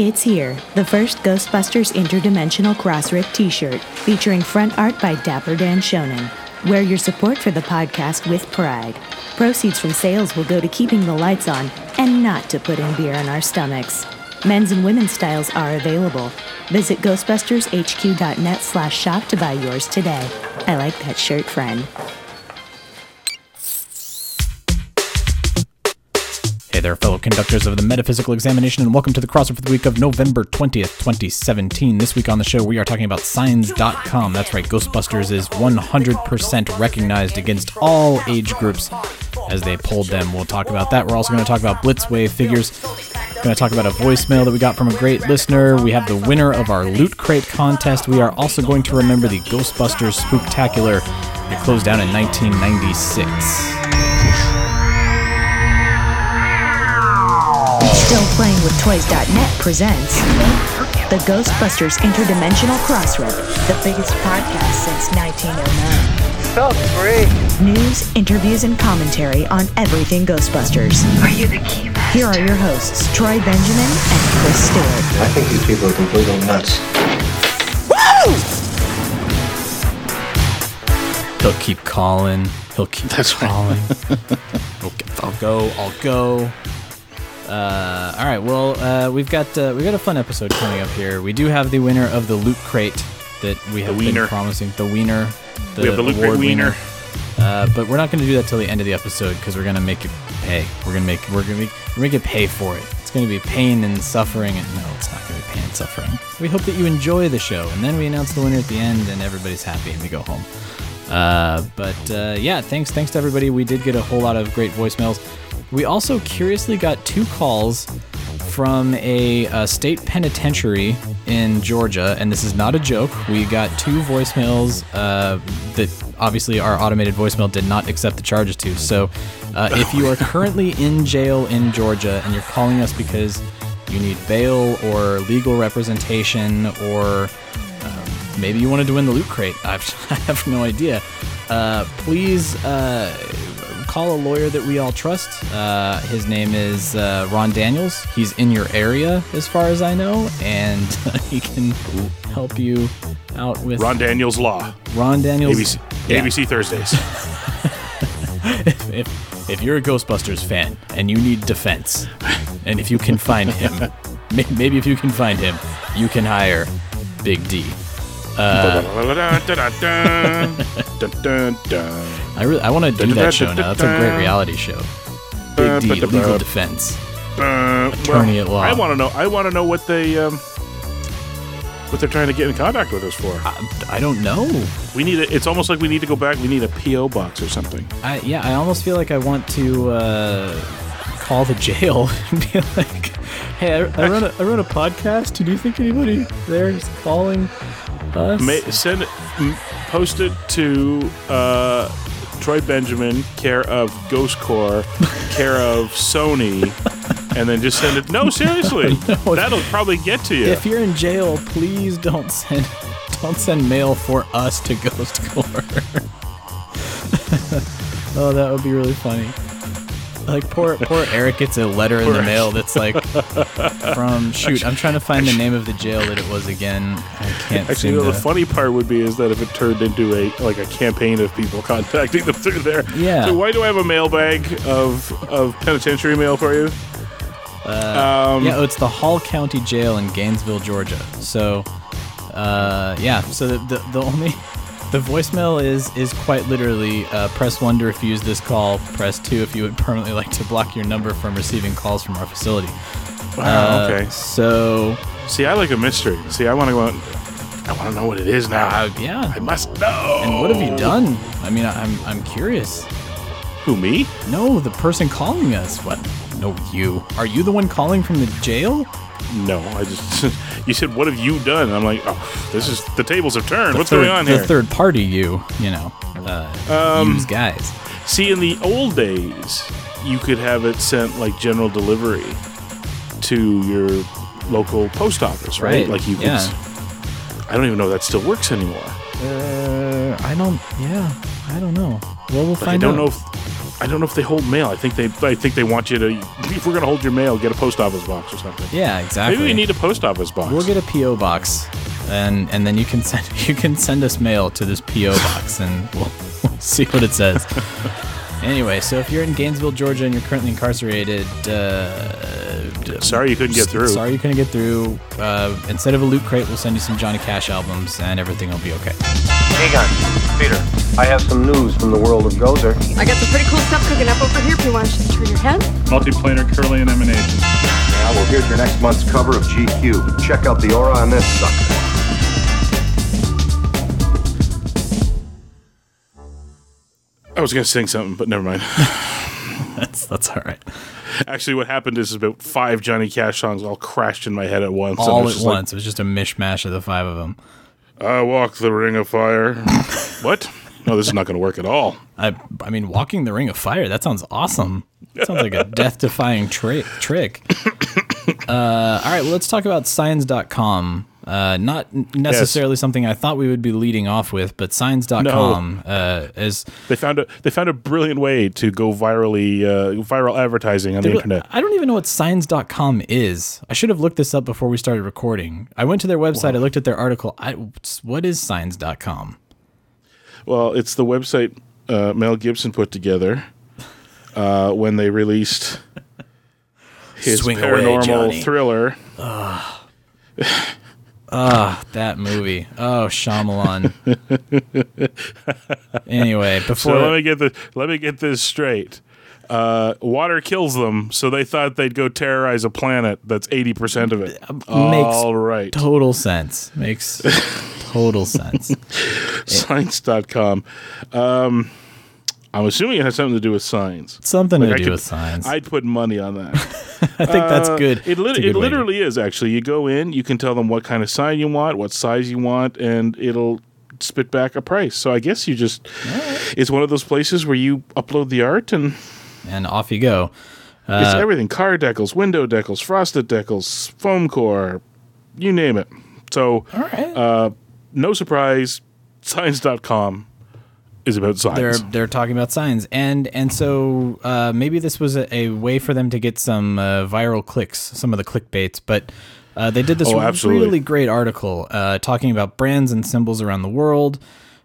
It's here, the first Ghostbusters Interdimensional Crossrip t shirt, featuring front art by Dapper Dan Schoening. Wear your support for the podcast with pride. Proceeds from sales will go to keeping the lights on and not to put in beer in our stomachs. Men's and women's styles are available. Visit ghostbustershq.net slash shop to buy yours today. I like that shirt, friend. There, fellow conductors of the metaphysical examination, and welcome to the crossover for the week of November 20th, 2017. This week on the show, we are talking about Signs.com. That's right, Ghostbusters is 100% recognized against all age groups as they polled them. We'll talk about that. We're also going to talk about Blitzway figures. Going to talk about a voicemail that we got from a great listener. We have the winner of our Loot Crate contest. We are also going to remember the Ghostbusters Spooktacular that closed down in 1996. Still Playing with Toys.net presents the Ghostbusters Interdimensional Crossrip, the biggest podcast since 1909. So free. News, interviews, and commentary on everything Ghostbusters. Are you the key master? Here are your hosts, Troy Benjamin and Chris Stewart. I think these people are completely nuts. Woo! He'll keep calling. He'll keep That's right. calling. okay, I'll go. I'll go. Uh, all right. Well, uh, we've got uh, we got a fun episode coming up here. We do have the winner of the loot crate that we have been promising. The wiener. The We have the Loot Crate wiener. Uh, but we're not going to do that till the end of the episode because we're going to make it pay. We're going to make we're going to make, make it pay for it. It's going to be pain and suffering. And no, it's not going to be pain and suffering. We hope that you enjoy the show, and then we announce the winner at the end, and everybody's happy, and we go home. Uh, but uh, yeah, thanks thanks to everybody. We did get a whole lot of great voicemails. We also curiously got two calls from a, uh state penitentiary in Georgia, and this is not a joke. We got two voicemails uh, that obviously our automated voicemail did not accept the charges to. So, uh, if you are currently in jail in Georgia and you're calling us because you need bail or legal representation or maybe you wanted to win the loot crate. I've, I have no idea. Uh, please uh, call a lawyer that we all trust. Uh, his name is uh, Ron Daniels. He's in your area, as far as I know, and he can help you out with Ron Daniels Law. Ron Daniels. ABC, Yeah. ABC Thursdays. If, if you're a Ghostbusters fan and you need defense, and if you can find him, maybe if you can find him, you can hire Big D. I really I want to do that show now. That's a great reality show. Big D, legal defense. Attorney at law. I want to know. I want to know what they um, what they're trying to get in contact with us for. I, I don't know. We need. A, it's almost like we need to go back. We need a PO box or something. I yeah, I almost feel like I want to uh, call the jail and be like, "Hey, I, I run a I run a podcast. Do you think anybody there is calling us?" May, send it. Post it to uh, Troy Benjamin, care of Ghost Corps, care of Sony, and then just send it. No, seriously, that'll probably get to you. If you're in jail, please don't send don't send mail for us to Ghost Corps. oh, that would be really funny. Like poor poor Eric gets a letter in the mail that's like from shoot. I'm trying to find the name of the jail that it was again. I can't Actually, seem you know, to. the funny part would be is that if it turned into a like a campaign of people contacting them through there. Yeah. So why do I have a mailbag of of penitentiary mail for you? um, yeah, oh, it's the Hall County Jail in Gainesville, Georgia. So, uh, yeah. So the, the the only the voicemail is is quite literally uh, press one to refuse this call. Press two if you would permanently like to block your number from receiving calls from our facility. Wow. Uh, okay. So, See, I like a mystery. See, I want to go. Out, I want to know what it is now. uh, yeah. I must know. And what have you done? I mean, I'm I'm curious. Who me? No, the person calling us. What? No, you. Are you the one calling from the jail? No, I just. you said, "What have you done?" I'm like, "Oh, this is the tables have turned. What's third, going on the here?" third party, you. You know, uh, Um, guys. See, in the old days, you could have it sent like general delivery to your local post office, right? Right, Like you could. yeah. I don't even know if that still works anymore. Uh, I don't. Yeah, I don't know. Well, we'll Like, I don't out. know if I don't know if they hold mail. I think they I think they want you to if we're gonna hold your mail, get a post office box or something. Yeah, exactly. Maybe we need a post office box. We'll get a PO box, and and then you can send you can send us mail to this PO box, and we'll, we'll see what it says. anyway, so if you're in Gainesville, Georgia, and you're currently incarcerated, uh, Sorry you couldn't get through. Sorry you couldn't get through. Uh, instead of a loot crate, we'll send you some Johnny Cash albums, and everything will be okay. Egon, Peter, I have some news from the world of Gozer. I got some pretty cool stuff cooking up over here if you want to turn your head. Multiplanar Kirlian emanation. Now, well, here's your next month's cover of GQ. Check out the aura on this sucker. I was gonna sing something, but never mind. That's that's all right. Actually, what happened is about five Johnny Cash songs all crashed in my head at once. All at just like, once. it was just a mishmash of the five of them. I walk the ring of fire. what? No, this is not going to work at all. I I mean, walking the ring of fire. That sounds awesome. That sounds like a death-defying trick. Trick. Uh, all right, well, let's talk about Signs.com. Uh, not necessarily something I thought we would be leading off with, but Signs.com uh, is They found a they found a brilliant way to go virally uh, viral advertising on the internet. I don't even know what Signs.com is. I should have looked this up before we started recording. I went to their website. I looked at their article. I, what is Signs.com? Well, it's the website uh, Mel Gibson put together uh, when they released his Swing away, paranormal Johnny. thriller. That movie. Oh, Shyamalan. anyway, So before let me get the let me get this straight. Uh, water kills them, so they thought they'd go terrorize a planet that's eighty percent of it. Makes All right, total sense. Makes total sense. science.com. Um, I'm assuming it has something to do with science. Something Like, to I do could- with science. I, I'd put money on that. I think that's Uh, good. It, It's a good it way to- literally is actually. You go in, you can tell them what kind of sign you want, what size you want, and it'll spit back a price. So I guess you just it's one of those places where you upload the art and and off you go. it's Uh, everything: car decals, window decals, frosted decals, foam core, you name it. So right. uh, no surprise, science.com is about they're they're talking about signs. And and so uh, maybe this was a, a way for them to get some uh, viral clicks some of the clickbaits but uh, they did this Oh, really great article uh, talking about brands and symbols around the world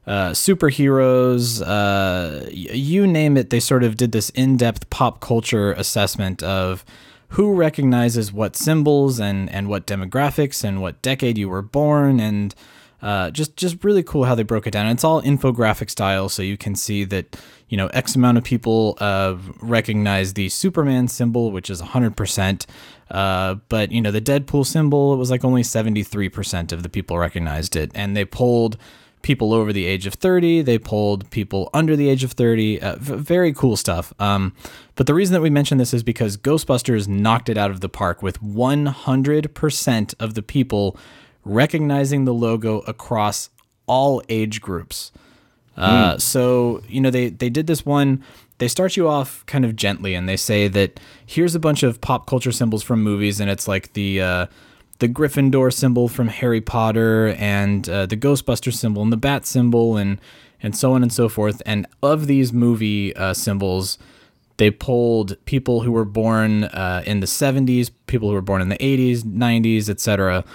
uh, superheroes uh, you name it they sort of did this in-depth pop culture assessment of who recognizes what symbols and and what demographics and what decade you were born and uh, just just really cool how they broke it down. It's all infographic style, so you can see that you know X amount of people uh, recognize the Superman symbol, which is 100%. Uh, but you know the Deadpool symbol, it was like only 73% of the people recognized it, and they polled people over the age of 30. They polled people under the age of 30. Uh, v- very cool stuff. Um, but the reason that we mention this is because Ghostbusters knocked it out of the park with 100% of the people recognizing the logo across all age groups. Uh, So you know they they did this one. They start you off kind of gently, and they say that here's a bunch of pop culture symbols from movies, and it's like the uh, the Gryffindor symbol from Harry Potter, and uh, the Ghostbuster symbol, and the Bat symbol, and and so on and so forth. And of these movie uh, symbols, they polled people who were born uh, in the 70s, people who were born in the 80s, 90s, etc.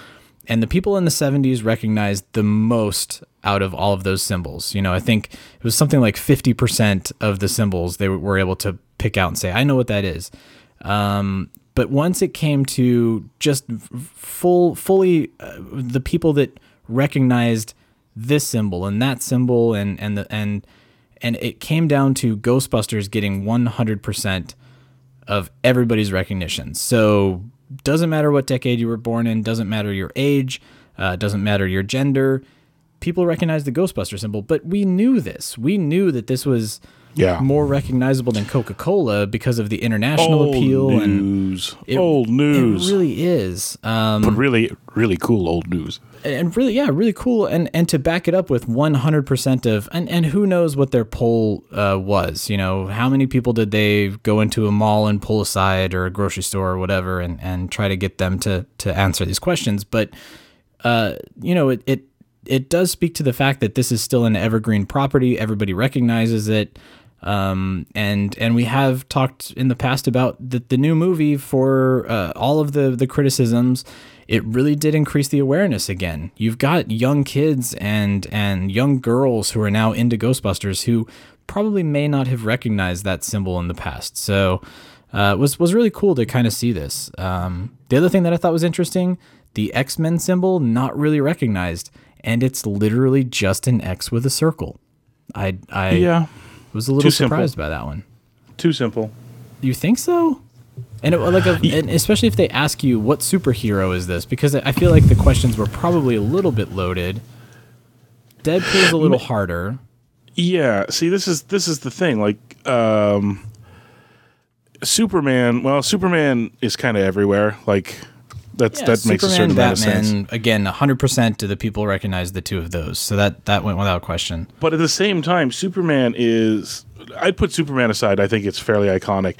And the people in the 70s recognized the most out of all of those symbols. You know, I think it was something like 50% of the symbols they were able to pick out and say, I know what that is. Um, but once it came to just full, fully uh, the people that recognized this symbol and that symbol and, and the, and, and it came down to Ghostbusters getting 100% of everybody's recognition. So doesn't matter what decade you were born in, doesn't matter your age, uh, doesn't matter your gender. People recognize the Ghostbuster symbol, but we knew this. We knew that this was Yeah. more recognizable than Coca Cola because of the international Old appeal and news. it- old news. It really is. Um, but really, really cool old news. and really yeah really cool and and to back it up with 100% of and and who knows what their poll uh, was you know how many people did they go into a mall and pull aside or a grocery store or whatever and and try to get them to to answer these questions but uh you know it it it does speak to the fact that this is still an evergreen property everybody recognizes it Um, and and we have talked in the past about the, the new movie for uh, all of the the criticisms. It really did increase the awareness again. You've got young kids and and young girls who are now into Ghostbusters who probably may not have recognized that symbol in the past. So uh, it was was really cool to kind of see this. Um, the other thing that I thought was interesting, the X Men symbol not really recognized, and it's literally just an X with a circle. I I Yeah. Was a little Too simple. surprised by that one. Too simple. You think so? And it, like, a, and especially if they ask you what superhero is this, because I feel like the questions were probably a little bit loaded. Deadpool's a little harder. Yeah, see this is this is the thing like um Superman, well Superman is kind of everywhere. Like that's Yeah, that makes a certain Superman, amount of sense. Batman. Again, hundred percent. Do the people recognize the two of those? So that that went without question. But at the same time, Superman is. I'd put Superman aside. I think it's fairly iconic.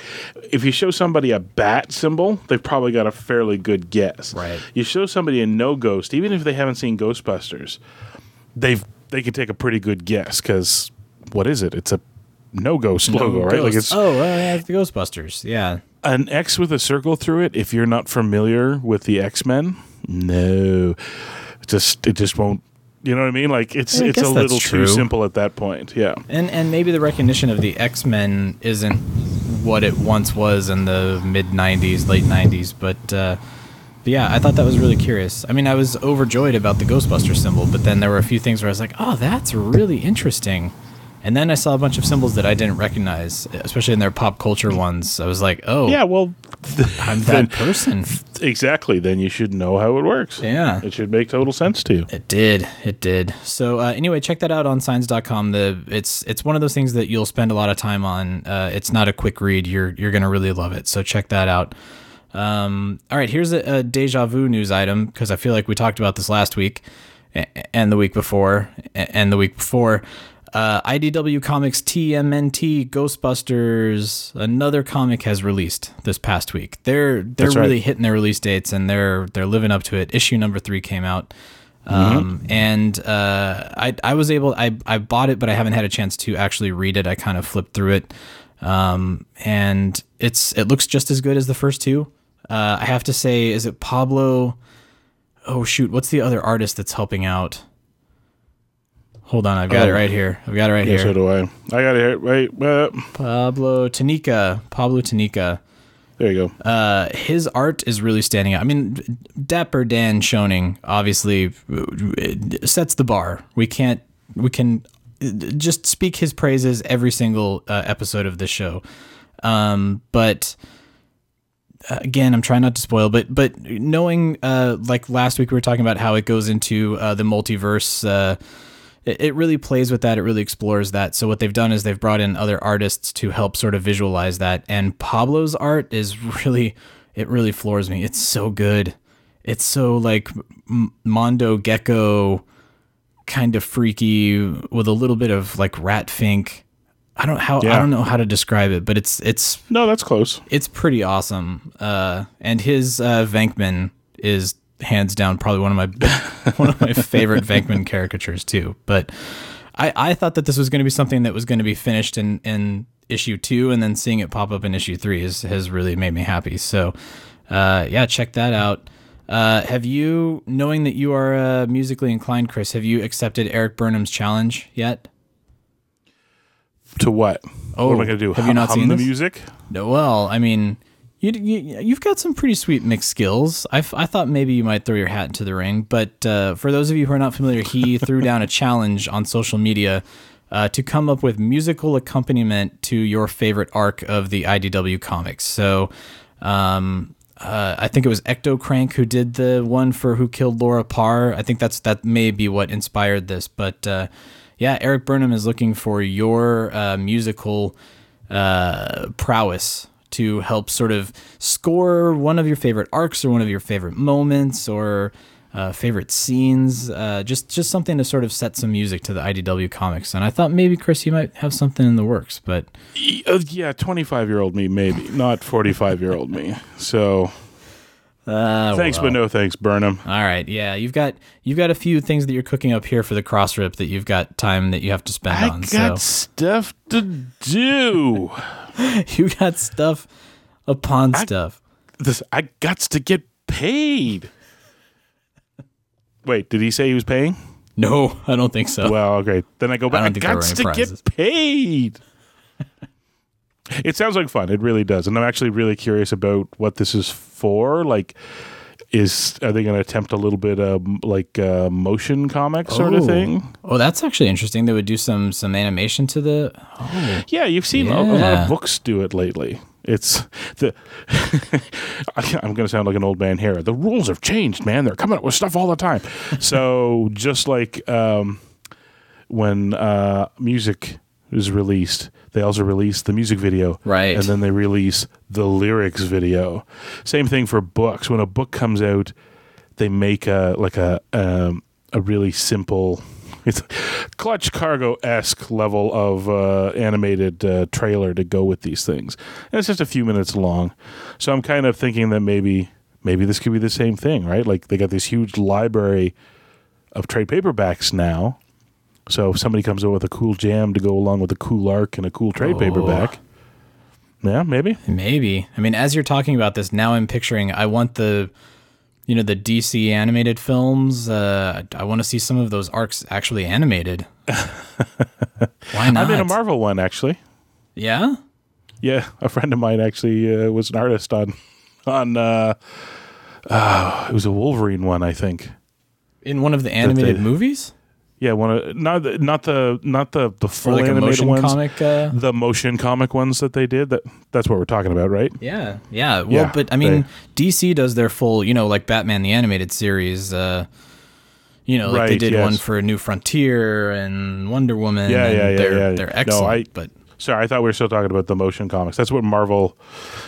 If you show somebody a bat symbol, they've probably got a fairly good guess. Right. You show somebody a no ghost, even if they haven't seen Ghostbusters, they've they can take a pretty good guess because what is it? It's a no ghost logo, right? Like it's oh, well, yeah, it's the Ghostbusters. Yeah, an X with a circle through it. If you're not familiar with the X Men, no, just it just won't. You know what I mean? Like it's I it's a little true. too simple at that point. Yeah. and and maybe the recognition of the X Men isn't what it once was in the mid '90s, late '90s, but. Uh, but yeah, I thought that was really curious. I mean, I was overjoyed about the Ghostbuster symbol, but then there were a few things where I was like, "Oh, that's really interesting." And then I saw a bunch of symbols that I didn't recognize, especially in their pop culture ones. I was like, "Oh, Yeah, well, I'm then- that person." exactly. Then you should know how it works. Yeah. it should make total sense to you. It did. It did. So uh, anyway, check that out on signs.com. The it's it's one of those things that you'll spend a lot of time on. Uh, it's not a quick read. You're you're gonna really love it. So check that out. Um, all right, here's a, a deja vu news item because I feel like we talked about this last week and the week before and the week before. Uh, IDW Comics TMNT Ghostbusters, another comic has released this past week. They're they're That's right. really hitting their release dates and they're they're living up to it. Issue number three came out. Um, and uh, I I was able I I bought it, but I haven't had a chance to actually read it. I kind of flipped through it, um, and it's it looks just as good as the first two. Uh, I have to say, is it Pablo? Oh shoot, what's the other artist that's helping out? Hold on, I've got it Oh. right here. I've got it right Yeah, here. so do I. I got it here. Wait, uh, Pablo Tunica. Pablo Tunica. there you go. Uh, his art is really standing out. I mean, Dapper Dan Schoening obviously uh, sets the bar. We can't, we can uh, just speak his praises every single uh, episode of this show. Um, but uh, again, I'm trying not to spoil, but but knowing, uh, like last week we were talking about how it goes into uh, the multiverse. It, it really plays with that. It really explores that. So what they've done is they've brought in other artists to help sort of visualize that. And Pablo's art is really, it really floors me. It's so good. It's so like M- Mondo Gecko, kind of freaky with a little bit of like Rat Fink. I don't how I don't know how to describe it, but it's it's No, that's close. it's pretty awesome. Uh, and his uh, Venkman is hands down probably one of my one of my favorite Venkman caricatures too. But I, I thought that this was going to be something that was going to be finished in in issue two, and then seeing it pop up in issue three is, has really made me happy. So uh, yeah, check that out. Uh, have you, knowing that you are uh, musically inclined, Chris, have you accepted Erik Burnham's challenge yet? To what? Oh, what am I going to do? have you not hum seen the this? music? No, well, I mean, you, you you've got some pretty sweet mixed skills. I, f- I thought maybe you might throw your hat into the ring, but uh, for those of you who are not familiar, he threw down a challenge on social media uh, to come up with musical accompaniment to your favorite arc of the IDW comics. So. Um, uh, I think it was Ecto Crank who did the one for Who Killed Laura Parr. I think that's that may be what inspired this. But uh, yeah, Erik Burnham is looking for your uh, musical uh, prowess to help sort of score one of your favorite arcs or one of your favorite moments or uh, favorite scenes. Uh, just just something to sort of set some music to the IDW comics. And I thought maybe Chris, you might have something in the works, but uh, yeah, 25 year old me, maybe. Not 45 year old me. So, Uh, Thanks, well. but no thanks, Burnham. All right, yeah, you've got you've got a few things that you're cooking up here for the cross rip that you've got time that you have to spend I on. got So stuff to do. you got stuff upon I- stuff. this I got to get paid. Wait, did he say he was paying? No, I don't think so. Well, okay. Then I go back. I, there got to prizes. get paid. it sounds like fun. It really does, and I'm actually really curious about what this is for. Like, is are they going to attempt a little bit of like uh, motion comic sort of Oh. thing? Oh, that's actually interesting. They would do some some animation to the. Oh, Yeah, you've seen a, a lot of books do it lately. It's the. I- I'm going to sound like an old man here. The rules have changed, man. They're coming up with stuff all the time. so just like um, when uh, music is released, they also release the music video, Right. And then they release the lyrics video. Same thing for books. When a book comes out, they make a like a um, a really simple. It's clutch cargo esque level of uh, animated uh, trailer to go with these things, and it's just a few minutes long. So I'm kind of thinking that maybe maybe this could be the same thing, right? Like they got this huge library of trade paperbacks now. So if somebody comes up with a cool jam to go along with a cool arc and a cool trade Oh. paperback, yeah, maybe. maybe. I mean, as you're talking about this, now I'm picturing. I want the, you know, the DC animated films. Uh, I want to see some of those arcs actually animated. Why not? I'm in a Marvel one actually. Yeah. Yeah, a friend of mine actually uh, was an artist on on uh, uh, it was a Wolverine one, I think. In one of the animated they- movies, Yeah, one of not the, not the not the the full like a animated motion ones, comic. Uh, the motion comic ones that they did. That that's what we're talking about, right? Yeah, yeah. Well, Yeah, but I mean, DC does their full, you know, like Batman the animated series. Uh, you know, like they did yes. one for New Frontier and Wonder Woman. Yeah, and yeah, yeah, They're, yeah. they're No. I- but Sorry, I thought we were still talking about the motion comics. That's what Marvel,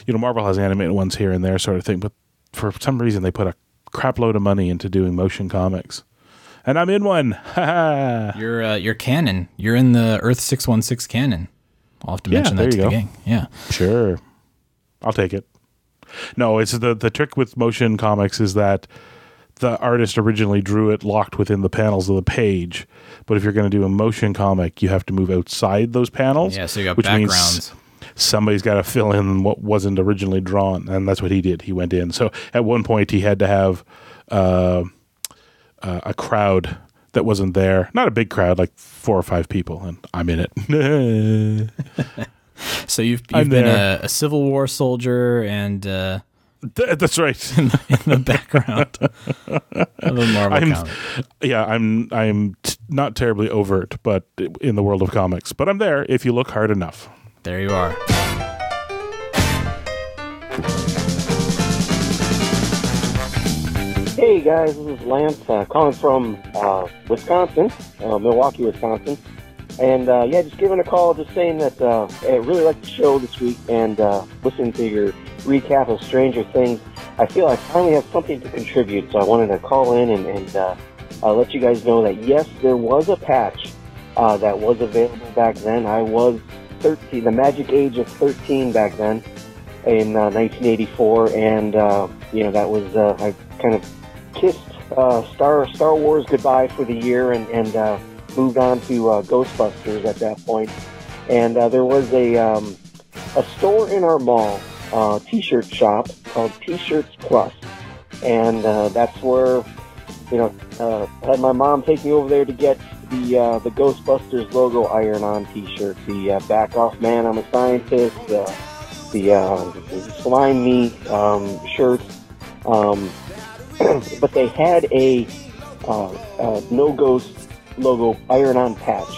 you know, Marvel has animated ones here and there, sort of thing. But for some reason, they put a crap load of money into doing motion comics, and I'm in one. You're uh, you're canon. You're in the Earth six one six canon. I'll have to mention there that to the go. gang. Yeah. Sure. I'll take it. No, it's the the trick with motion comics is that the artist originally drew it locked within the panels of the page. But if you're going to do a motion comic, you have to move outside those panels. Yeah. So you got which means backgrounds. somebody's got to fill in what wasn't originally drawn, and that's what he did. He went in. So at one point, he had to have uh, uh, a crowd that wasn't there. Not a big crowd, like four or five people, and I'm in it. So you've I'm you've been a, a Civil War soldier and uh, Th- that's right. in the background of a Marvel I'm- comic. yeah, I'm I'm t- not terribly overt, but in the world of comics, but I'm there if you look hard enough. There you are. Hey guys, this is Lance uh, calling from uh, Wisconsin, uh, Milwaukee, Wisconsin. And uh, yeah, just giving a call, just saying that uh, I really liked the show this week and uh, listening to your recap of Stranger Things. I feel I finally have something to contribute, so I wanted to call in and, and uh, uh, let you guys know that yes, there was a patch uh, that was available back then. I was 13, the magic age of 13 back then in uh, 1984, and uh, you know that was uh, I kind of kissed uh, Star Star Wars goodbye for the year and and uh, moved on to uh, Ghostbusters at that point. And uh, there was a um, a store in our mall, uh, T-shirt shop called T-shirts Plus, and uh, that's where you know uh, had my mom take me over there to get the the Ghostbusters logo iron-on T-shirt, the back off man, I'm a scientist, the slime me um, shirt. Um, but they had a uh, no ghost logo iron on patch.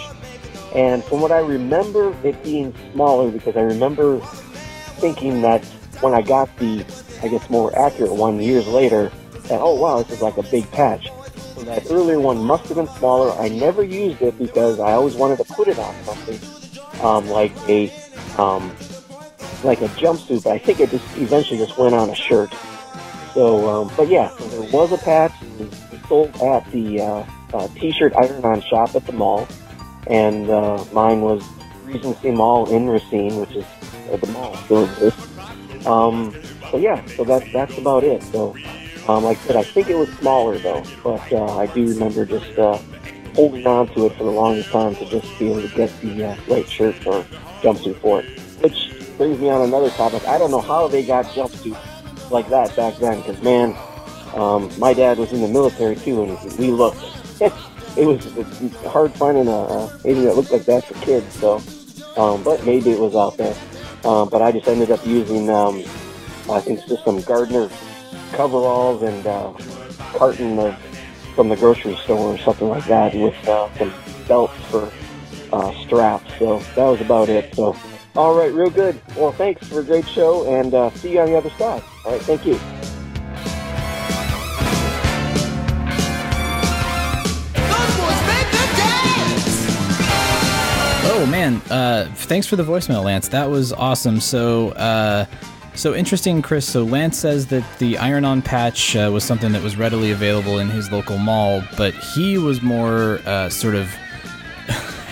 And from what I remember, it being smaller because I remember thinking that when I got the, I guess, more accurate one years later, that, oh wow, this is like a big patch. So that earlier one must have been smaller. I never used it because I always wanted to put it on something, um, like a, um, like a jumpsuit. But I think it just eventually just went on a shirt. So, um, but yeah, so there was a patch sold at the uh, uh, T-shirt iron-on shop at the mall, and uh, mine was Regency Mall in Racine, which is uh, the mall exists. Um, so yeah, so that's that's about it. So, um, like I said, I think it was smaller though, but uh, I do remember just uh, holding on to it for the longest time to just be able to get the uh, right shirt or jumpsuit for it. Which brings me on another topic. I don't know how they got jumpsuits like that back then, because man, um, my dad was in the military too, and we looked. it was hard finding a, anything that looked like that for kids. So, um, but maybe it was out there. Um, but I just ended up using, um, I think, it's just some gardener coveralls and uh, carton of from the grocery store or something like that, with uh, some belts for uh, straps. So that was about it. So, all right, real good. Well, thanks for a great show, and uh, see you on the other side. All right, thank you. Oh man, uh, thanks for the voicemail, Lance. That was awesome. So, uh, so interesting, Chris. So Lance says that the iron-on patch uh, was something that was readily available in his local mall, but he was more uh, sort of.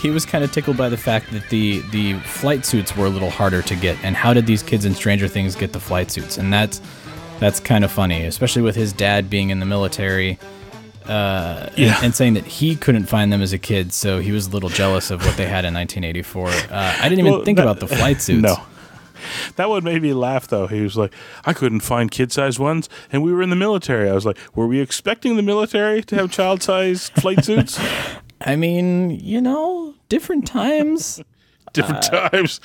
he was kind of tickled by the fact that the the flight suits were a little harder to get, and how did these kids in Stranger Things get the flight suits? And that's that's kind of funny, especially with his dad being in the military uh, Yeah. and, and saying that he couldn't find them as a kid, so he was a little jealous of what they had in 1984. Uh, I didn't even Well, think that- about the flight suits. No. That one made me laugh though. He was like, I couldn't find kid sized ones, and we were in the military. I was like, were we expecting the military to have child sized flight suits? I mean, you know, different times. Different times.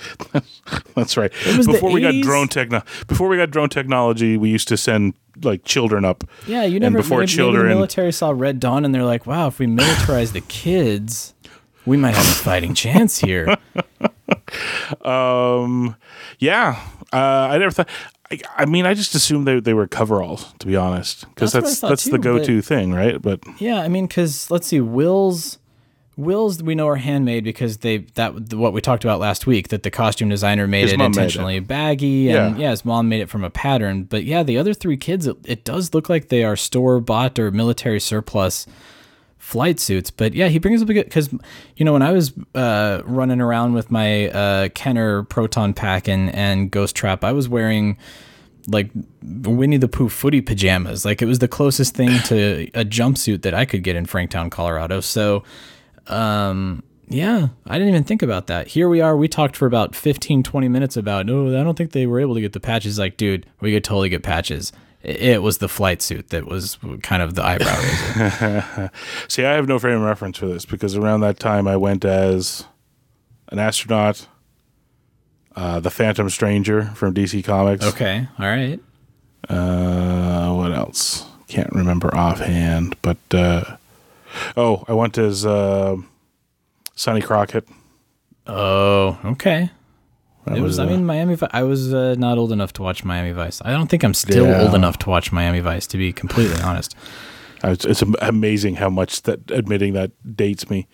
That's right. Uh, Before we got drone techno, before we got drone technology, we used to send like children up. Yeah, you And never. before maybe, maybe children- the military saw Red Dawn, and they're like, "Wow, if we militarize the kids, we might have a fighting chance here." Um, yeah, uh, I never thought. I, I mean, I just assumed they, they were coveralls, to be honest, because That's that's that's, the go to thing, right? But Yeah, I mean, because let's see, Will's Will's we know are handmade because they that what we talked about last week that the costume designer made His it mom made it. intentionally baggy and Yeah. yeah. his mom made it from a pattern. But yeah, the other three kids, it, it does look like they are store bought or military surplus flight suits. But yeah, he brings up a good because you know when I was uh, running around with my uh, Kenner Proton Pack and and Ghost Trap, I was wearing like Winnie the Pooh footy pajamas. Like it was the closest thing to a jumpsuit that I could get in Franktown, Colorado. So, um, yeah, I didn't even think about that. Here we are. We talked for about 15, 20 minutes about, no, I don't think they were able to get the patches. Like, dude, we could totally get patches. It was the flight suit that was kind of the eyebrow raiser. see, I have no frame of reference for this because around that time I went as an astronaut, uh, the Phantom Stranger from DC Comics. okay. All right. Uh, what else? Can't remember offhand, but uh, oh, I went as uh, Sonny Crockett. Oh, okay. That It was, I uh, mean, Miami. I was uh, not old enough to watch Miami Vice. I don't think I'm still Yeah. old enough to watch Miami Vice, to be completely honest. I was- it's amazing how much that admitting that dates me.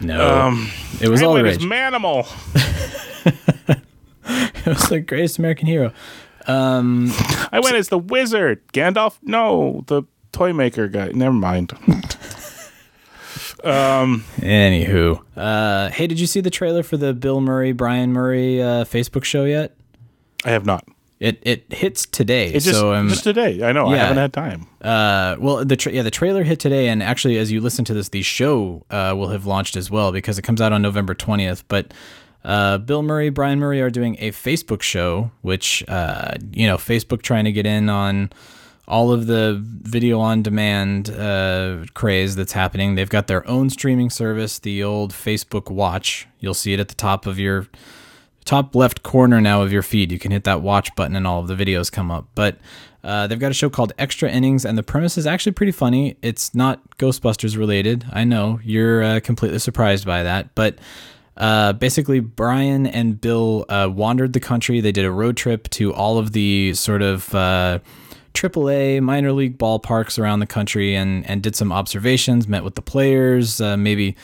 No, Um, it was I all rage. as Manimal. it was the greatest American hero. Um, I went as the Wizard. Gandalf. No, the toy maker guy. Never mind. Anywho, uh, hey, did you see the trailer for the Bill Murray Brian Murray uh, Facebook show yet? I have not. It it hits today. It's just, so um, just today. I know. I haven't had time. Uh, well, the tra- yeah, the trailer hit today, and actually, as you listen to this, the show uh, will have launched as well because it comes out on November twentieth. But uh, Bill Murray, Brian Murray are doing a Facebook show, which uh, you know, Facebook trying to get in on all of the video on demand uh, craze that's happening. They've got their own streaming service, the old Facebook Watch. You'll see it at the top of your top left corner now of your feed. You can hit that watch button and all of the videos come up. But uh, they've got a show called Extra Innings, and the premise is actually pretty funny. It's not Ghostbusters related. I know you're uh, completely surprised by that, but. Uh, basically, Brian and Bill uh, wandered the country. They did a road trip to all of the sort of uh, AAA minor league ballparks around the country and, and did some observations, met with the players, uh, maybe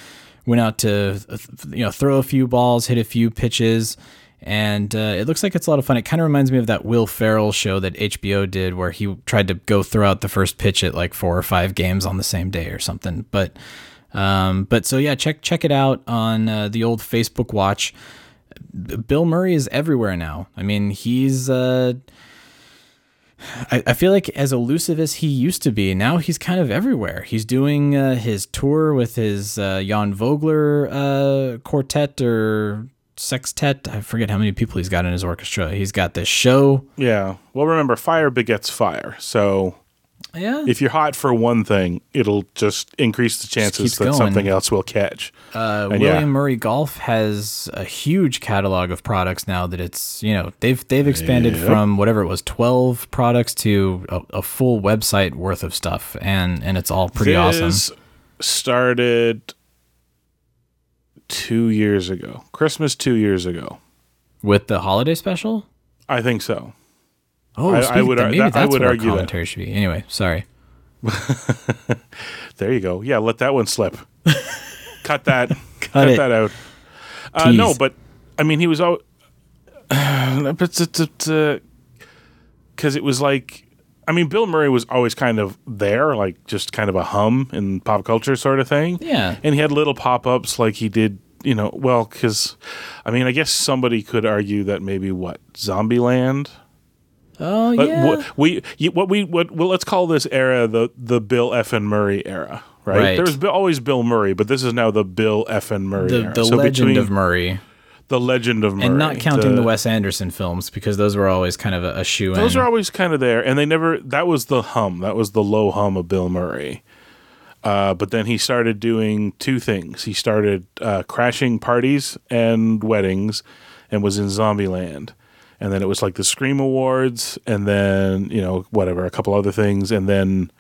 went out to you know throw a few balls, hit a few pitches, and uh, it looks like it's a lot of fun. It kind of reminds me of that Will Ferrell show that HBO did, where he tried to go throw out the first pitch at like four or five games on the same day or something. But um, but so yeah, check check it out on uh, the old Facebook Watch. Bill Murray is everywhere now. I mean, he's. Uh, I, I feel like as elusive as he used to be, now he's kind of everywhere. He's doing uh, his tour with his uh, Jan Vogler uh, quartet or sextet. I forget how many people he's got in his orchestra. He's got this show. Yeah. Well, remember, fire begets fire. So Yeah. if you're hot for one thing, it'll just increase the chances that going. something else will catch. Uh, William yeah. Murray Golf has a huge catalog of products now that it's you know they've they've expanded from whatever it was twelve products to a, a full website worth of stuff and and it's all pretty awesome. This started two years ago. Christmas two years ago. With the holiday special. I think so. Oh, I- I would then ar- maybe that- I that's would what our argue that. commentary should be. Anyway, sorry. There you go. Yeah, let that one slip. Cut that. Cut it. that out. Uh, no, but I mean, he was all. Because it was like, I mean, Bill Murray was always kind of there, like just kind of a hum in pop culture sort of thing. Yeah. And he had little pop ups like he did, you know, well, because, I mean, I guess somebody could argue that maybe what, Zombieland? Oh But yeah. what we what we what well let's call this era the the Bill F and Murray era, right? Right. There was always Bill Murray, but this is now the Bill F and Murray the era. the So legend between of Murray, the legend of Murray, and not counting the, Wes Anderson films because those were always kind of a, a shoe in. Those are always kind of there, and they never. That was the hum. That was the low hum of Bill Murray. Uh, but then he started doing two things. He started uh, crashing parties and weddings, and was in Zombieland. And then it was like the Scream Awards, and then you know whatever, a couple other things, and then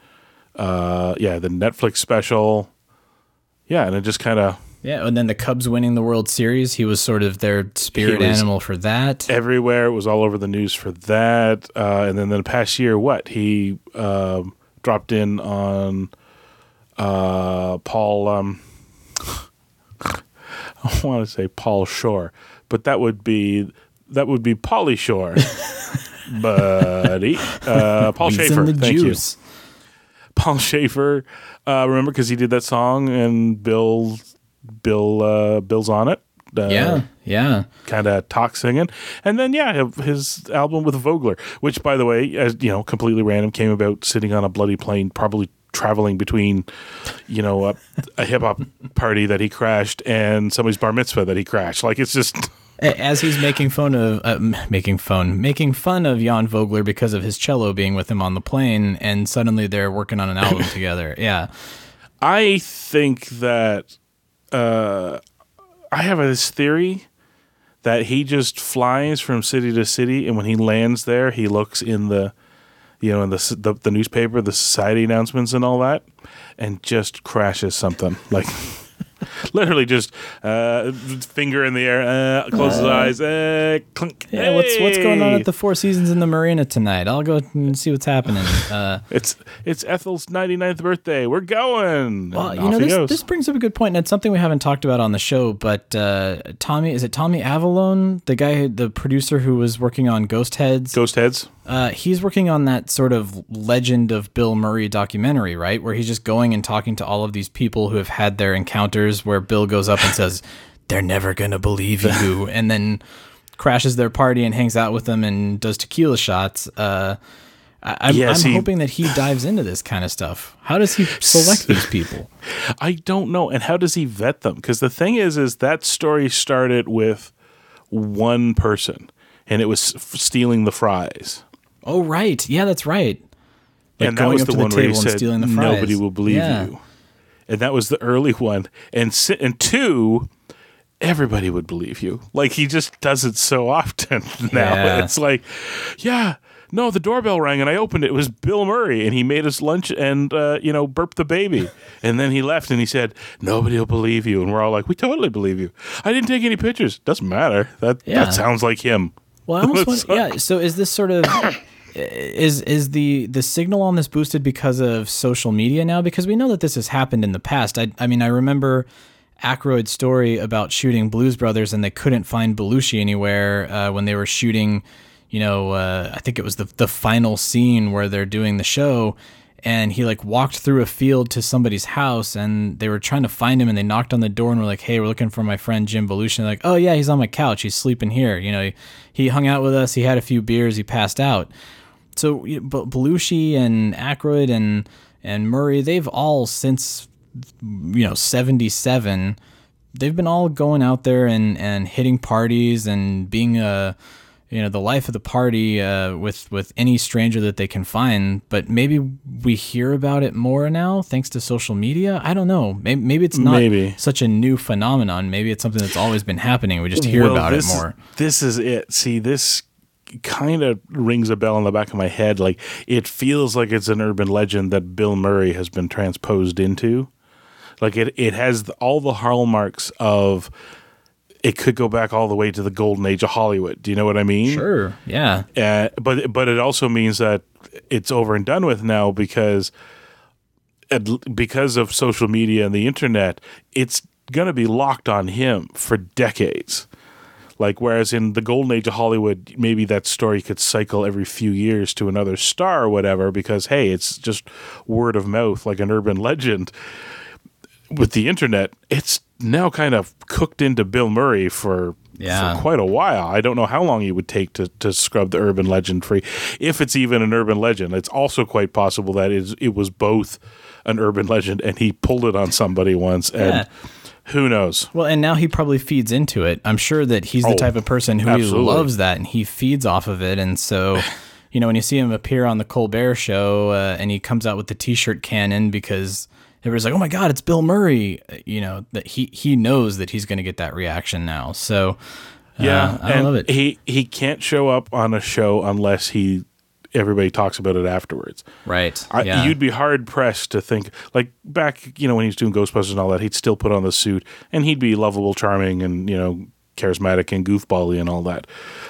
uh, yeah, the Netflix special. Yeah, and it just kind of Yeah, and then the Cubs winning the World Series, he was sort of their spirit animal for that. everywhere. It was all over the news for that. Uh, and then the past year, what he um, dropped in on uh, Paul. Um, I want to say Paul Shore, but that would be that would be Pauly Shore, buddy. Uh, Paul He's Schaefer. thank you. juice. Paul Shaffer. Uh, remember because he did that song and Bill, Bill, uh, Bill's on it. Uh, Yeah, yeah. kind of talk singing, and then yeah, his album with Vogler, which by the way, as you know, completely random, came about sitting on a bloody plane, probably traveling between, you know, a, a hip hop party that he crashed and somebody's bar mitzvah that he crashed. Like it's just As he's making fun of uh, making fun, making fun of Jan Vogler because of his cello being with him on the plane, and suddenly they're working on an album together. Yeah, I think that uh, I have this theory that he just flies from city to city, and when he lands there, he looks in the, you know, in the the, the newspaper, the society announcements, and all that, and just crashes something like. Literally, just uh, finger in the air, uh, close his eyes, uh, clink. yeah. What's what's going on at the Four Seasons in the Marina tonight? I'll go and see what's happening. Uh, It's it's Ethel's 99th birthday. We're going. Well, And you know, this, this brings up a good point, and it's something we haven't talked about on the show. But uh, Tommy, is it Tommy Avallone, the guy, the producer who was working on Ghost Heads? Ghost heads. Uh, he's working on that sort of legend of Bill Murray documentary, right? Where he's just going and talking to all of these people who have had their encounters where Bill goes up and says, They're never going to believe you. and then crashes their party and hangs out with them and does tequila shots. Uh, I, I'm see- hoping that he dives into this kind of stuff. How does he select these people? I don't know. And how does he vet them? Because the thing is, is that story started with one person, and it was f- stealing the fries. Oh, right. Yeah, that's right. Like and that going was up the to the one where he table and said, stealing the fries. "Nobody will believe Yeah. you." And that was the early one. And and two, everybody would believe you. Like he just does it so often now. Yeah. It's like, yeah. No, the doorbell rang and I opened it. It was Bill Murray and he made us lunch and uh, you know burped the baby. And then he left and he said, "Nobody will believe you." And we're all like, "We totally believe you." I didn't take any pictures. Doesn't matter. That Yeah. that sounds like him. Well, I almost want, yeah. So is this sort of is is the the signal on this boosted because of social media now? Because we know that this has happened in the past. I I mean, I remember Aykroyd's story about shooting Blues Brothers and they couldn't find Belushi anywhere uh, when they were shooting. You know, uh, I think it was the the final scene where they're doing the show. And he like walked through a field to somebody's house and they were trying to find him and they knocked on the door and were like hey we're looking for my friend jim and like oh yeah he's on my couch. He's sleeping here. You know he, he hung out with us. He had a few beers. He passed out. So you belushi and Aykroyd and and murray they've all since you know 77 they've been all going out there and and hitting parties and being a you know the life of the party uh, with with any stranger that they can find. But maybe we hear about it more now thanks to social media. I don't know. Maybe, maybe it's not Maybe. such a new phenomenon. Maybe it's something that's always been happening. We just hear Well, about it is- more. this is it. See, this kind of rings a bell in the back of my head. Like it feels like it's an urban legend that Bill Murray has been transposed into. Like it, it has all the hallmarks of. It could go back all the way to the golden age of Hollywood. Do you know what I mean? Sure. Yeah. Uh, but but it also means that it's over and done with now because at- because of social media and the internet, it's going to be locked on him for decades. Like whereas in the golden age of Hollywood, maybe that story could cycle every few years to another star or whatever because hey, it's just word of mouth like an urban legend. With the internet, it's now kind of cooked into Bill Murray for Yeah. for quite a while. I don't know how long it would take to, to scrub the urban legend free, if it's even an urban legend. It's also quite possible that it, it was both an urban legend and he pulled it on somebody once, and Yeah. who knows? Well, and now he probably feeds into it. I'm sure that he's the Oh, type of person who loves that and he feeds off of it. And so, you know, when you see him appear on the Colbert show uh, and he comes out with the t-shirt cannon because everybody's like, "Oh my god, it's Bill Murray," uh, you know, that he he knows that he's going to get that reaction now. So, uh, Yeah, I and love it. He he can't show up on a show unless he everybody talks about it afterwards. right. I, yeah. You'd be hard pressed to think like back, you know, when he was doing Ghostbusters and all that, he'd still put on the suit and he'd be lovable, charming, and you know, charismatic and goofbally and all that.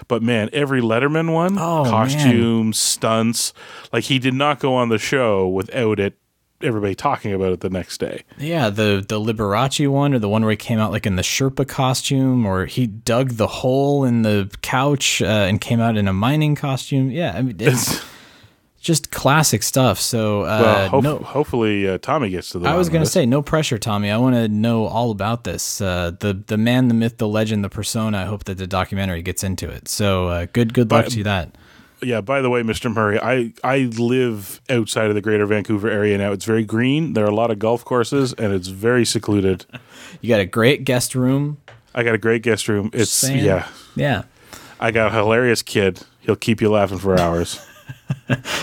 But man, every Letterman one, Oh, man. costumes, stunts, like he did not go on the show without it. Everybody talking about it the next day. Yeah, the the Liberace one, or the one where he came out like in the Sherpa costume, or he dug the hole in the couch uh, and came out in a mining costume. Yeah, I mean it's just classic stuff. So uh, well, hope, no, hopefully uh, Tommy gets to the. I was gonna say no pressure, Tommy. I want to know all about this. Uh, the the man, the myth, the legend, the persona. I hope that the documentary gets into it. So uh, good good luck But- to you that. Yeah. By the way, Mr. Murray, I I live outside of the Greater Vancouver area now. It's very green. There are a lot of golf courses, and it's very secluded. You got a great guest room. I got a great guest room. It's Saying- yeah. Yeah. I got a hilarious kid. He'll keep you laughing for hours.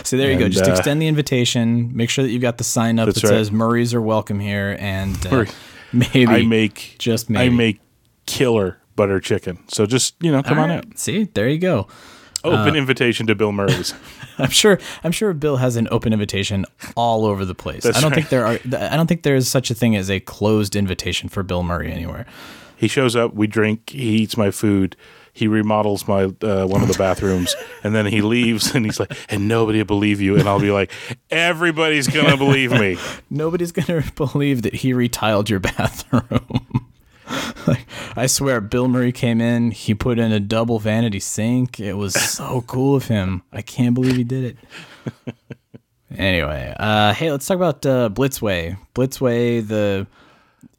So there you go. Just uh, extend the invitation. Make sure that you've got the sign up that right. says Murray's are welcome here, and uh, maybe I make just I make killer butter chicken. So just you know, come on out. See, there you go. Open invitation to Bill Murray's. I'm sure. I'm sure Bill has an open invitation all over the place. That's I don't right. think there are. I don't think there is such a thing as a closed invitation for Bill Murray anywhere. he shows up. We drink. He eats my food. He remodels my uh, one of the bathrooms, and then he leaves. And he's like, "And nobody will believe you." And I'll be like, "Everybody's gonna believe me." Nobody's gonna believe that he retiled your bathroom. like, I swear, Bill Murray came in. He put in a double vanity sink. It was so cool of him. I can't believe he did it. anyway, uh, hey, let's talk about uh, Blitzway. Blitzway, the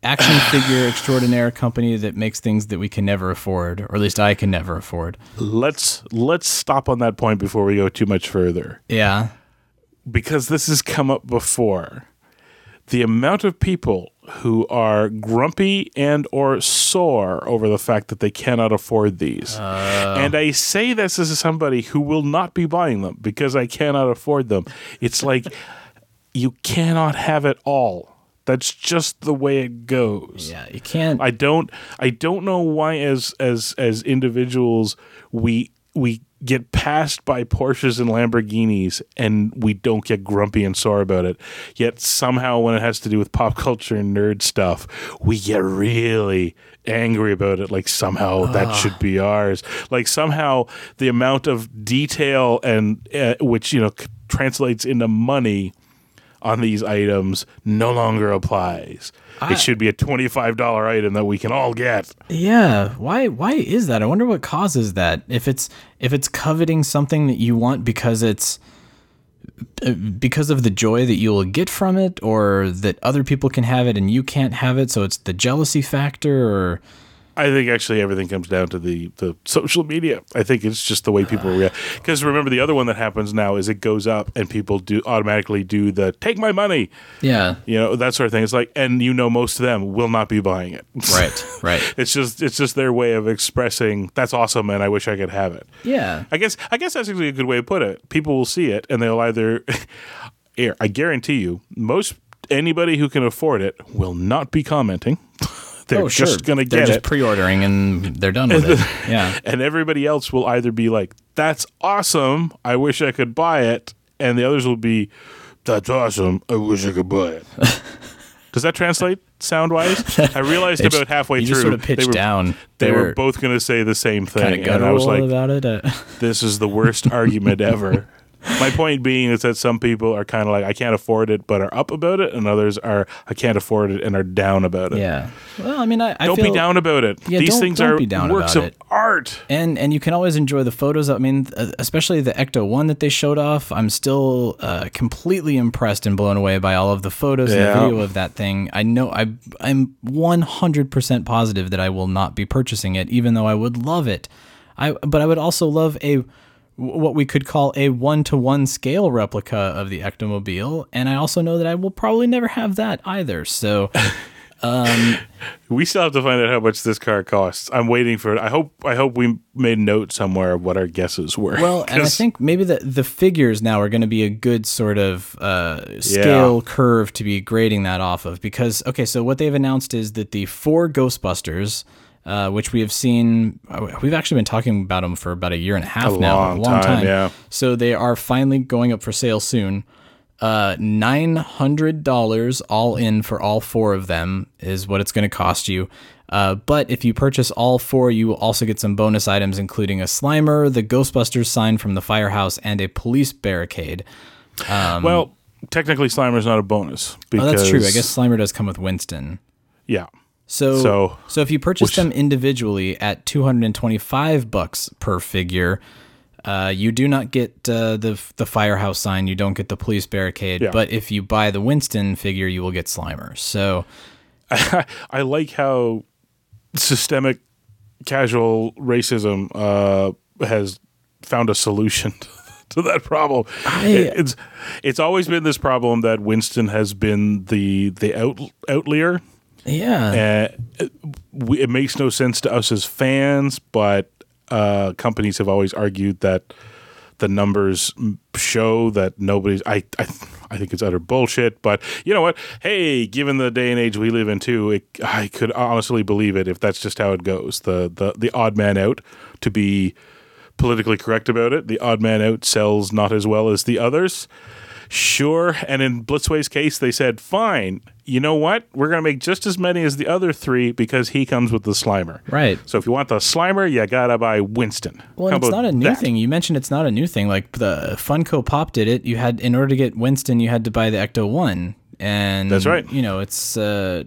action figure extraordinaire company that makes things that we can never afford, or at least I can never afford. Let's let's stop on that point before we go too much further. Yeah. because this has come up before the amount of people who are grumpy and or sore over the fact that they cannot afford these. Uh. And i say this as somebody who will not be buying them because i cannot afford them. It's like you cannot have it all. That's just the way it goes. Yeah, you can't. I don't I don't know why as as as individuals we we get passed by Porsches and Lamborghinis and we don't get grumpy and sore about it. Yet somehow when it has to do with pop culture and nerd stuff, we get really angry about it like somehow that should be ours. Like somehow the amount of detail and uh, which you know translates into money on these items no longer applies. it should be a $25 item that we can all get. Yeah, why why is that? I wonder what causes that. If it's if it's coveting something that you want because it's uh, because of the joy that you'll get from it, or that other people can have it and you can't have it, so it's the jealousy factor, or I think actually everything comes down to the, the social media. I think it's just the way people react. Because remember, the other one that happens now is it goes up and people do automatically do the take my money, yeah, you know, that sort of thing. It's like, and you know, most of them will not be buying it. right, right, It's just it's just their way of expressing that's awesome and I wish I could have it. yeah, I guess I guess that's actually a good way to put it. People will see it and they'll either here, I guarantee you, most anybody who can afford it will not be commenting. They're oh sure, just gonna get they're just it. pre-ordering and they're done with it. Yeah, and everybody else will either be like, "That's awesome! I wish I could buy it," and the others will be, "That's awesome! I wish I could buy it." Does that translate sound wise? I realized about halfway you through just sort of they were, down. They were both going to say the same kind thing, of and I was like, about it. Uh, "This is the worst argument ever." My point being is that some people are kind of like, "I can't afford it," but are up about it, and others are, "I can't afford it," and are down about it. yeah. Well, I mean, I, I Don't feel, be down about it. Yeah, These don't- things don't are be down works about of it. art. and and you can always enjoy the photos. I mean, uh, especially the Ecto one that they showed off. I'm still uh, completely impressed and blown away by all of the photos and the video of that thing. I know I I'm 100 percent positive that I will not be purchasing it, even though I would love it. I but I would also love a what we could call a one to one scale replica of the Ectomobile, and I also know that I will probably never have that either. So. We still have to find out how much this car costs. I'm waiting for it. I hope I hope we made note somewhere of what our guesses were. Well, and I think maybe the the figures now are going to be a good sort of uh, scale curve to be grading that off of because okay, so what they've announced is that the four Ghostbusters, uh, which we have seen, uh, we've actually been talking about them for about a year and a half A now, long a long time, time. yeah. So they are finally going up for sale soon. Uh, nine hundred dollars all in for all four of them is what it's going to cost you. Uh, but if you purchase all four, you will also get some bonus items, including a Slimer, the Ghostbusters sign from the firehouse, and a police barricade. well, technically, Slimer's not a bonus. Oh, that's true. I guess Slimer does come with Winston. Yeah. So, So- so, if you purchase which- them individually at 225 bucks per figure, uh, you do not get uh, the the firehouse sign. You don't get the police barricade. Yeah. But if you buy the Winston figure, you will get Slimer. So I like how systemic casual racism uh, has found a solution to that problem. it's it's always been this problem that Winston has been the the out, outlier. Yeah, it makes no sense to us as fans, but uh, companies have always argued that the numbers show that nobody's. I, I I think it's utter bullshit. But you know what? Hey, given the day and age we live in, too, it, I could honestly believe it if that's just how it goes. The the the odd man out to be politically correct about it. The odd man out sells not as well as the others. Sure. And in Blitzway's case, they said, fine, you know what? We're going to make just as many as the other three because he comes with the Slimer. right. So if you want the Slimer, you got to buy Winston. Well, it's not a new that? thing. You mentioned it's not a new thing. Like the Funko Pop did it. You had in order to get Winston, you had to buy the Ecto One, and That's right. You know, it's uh,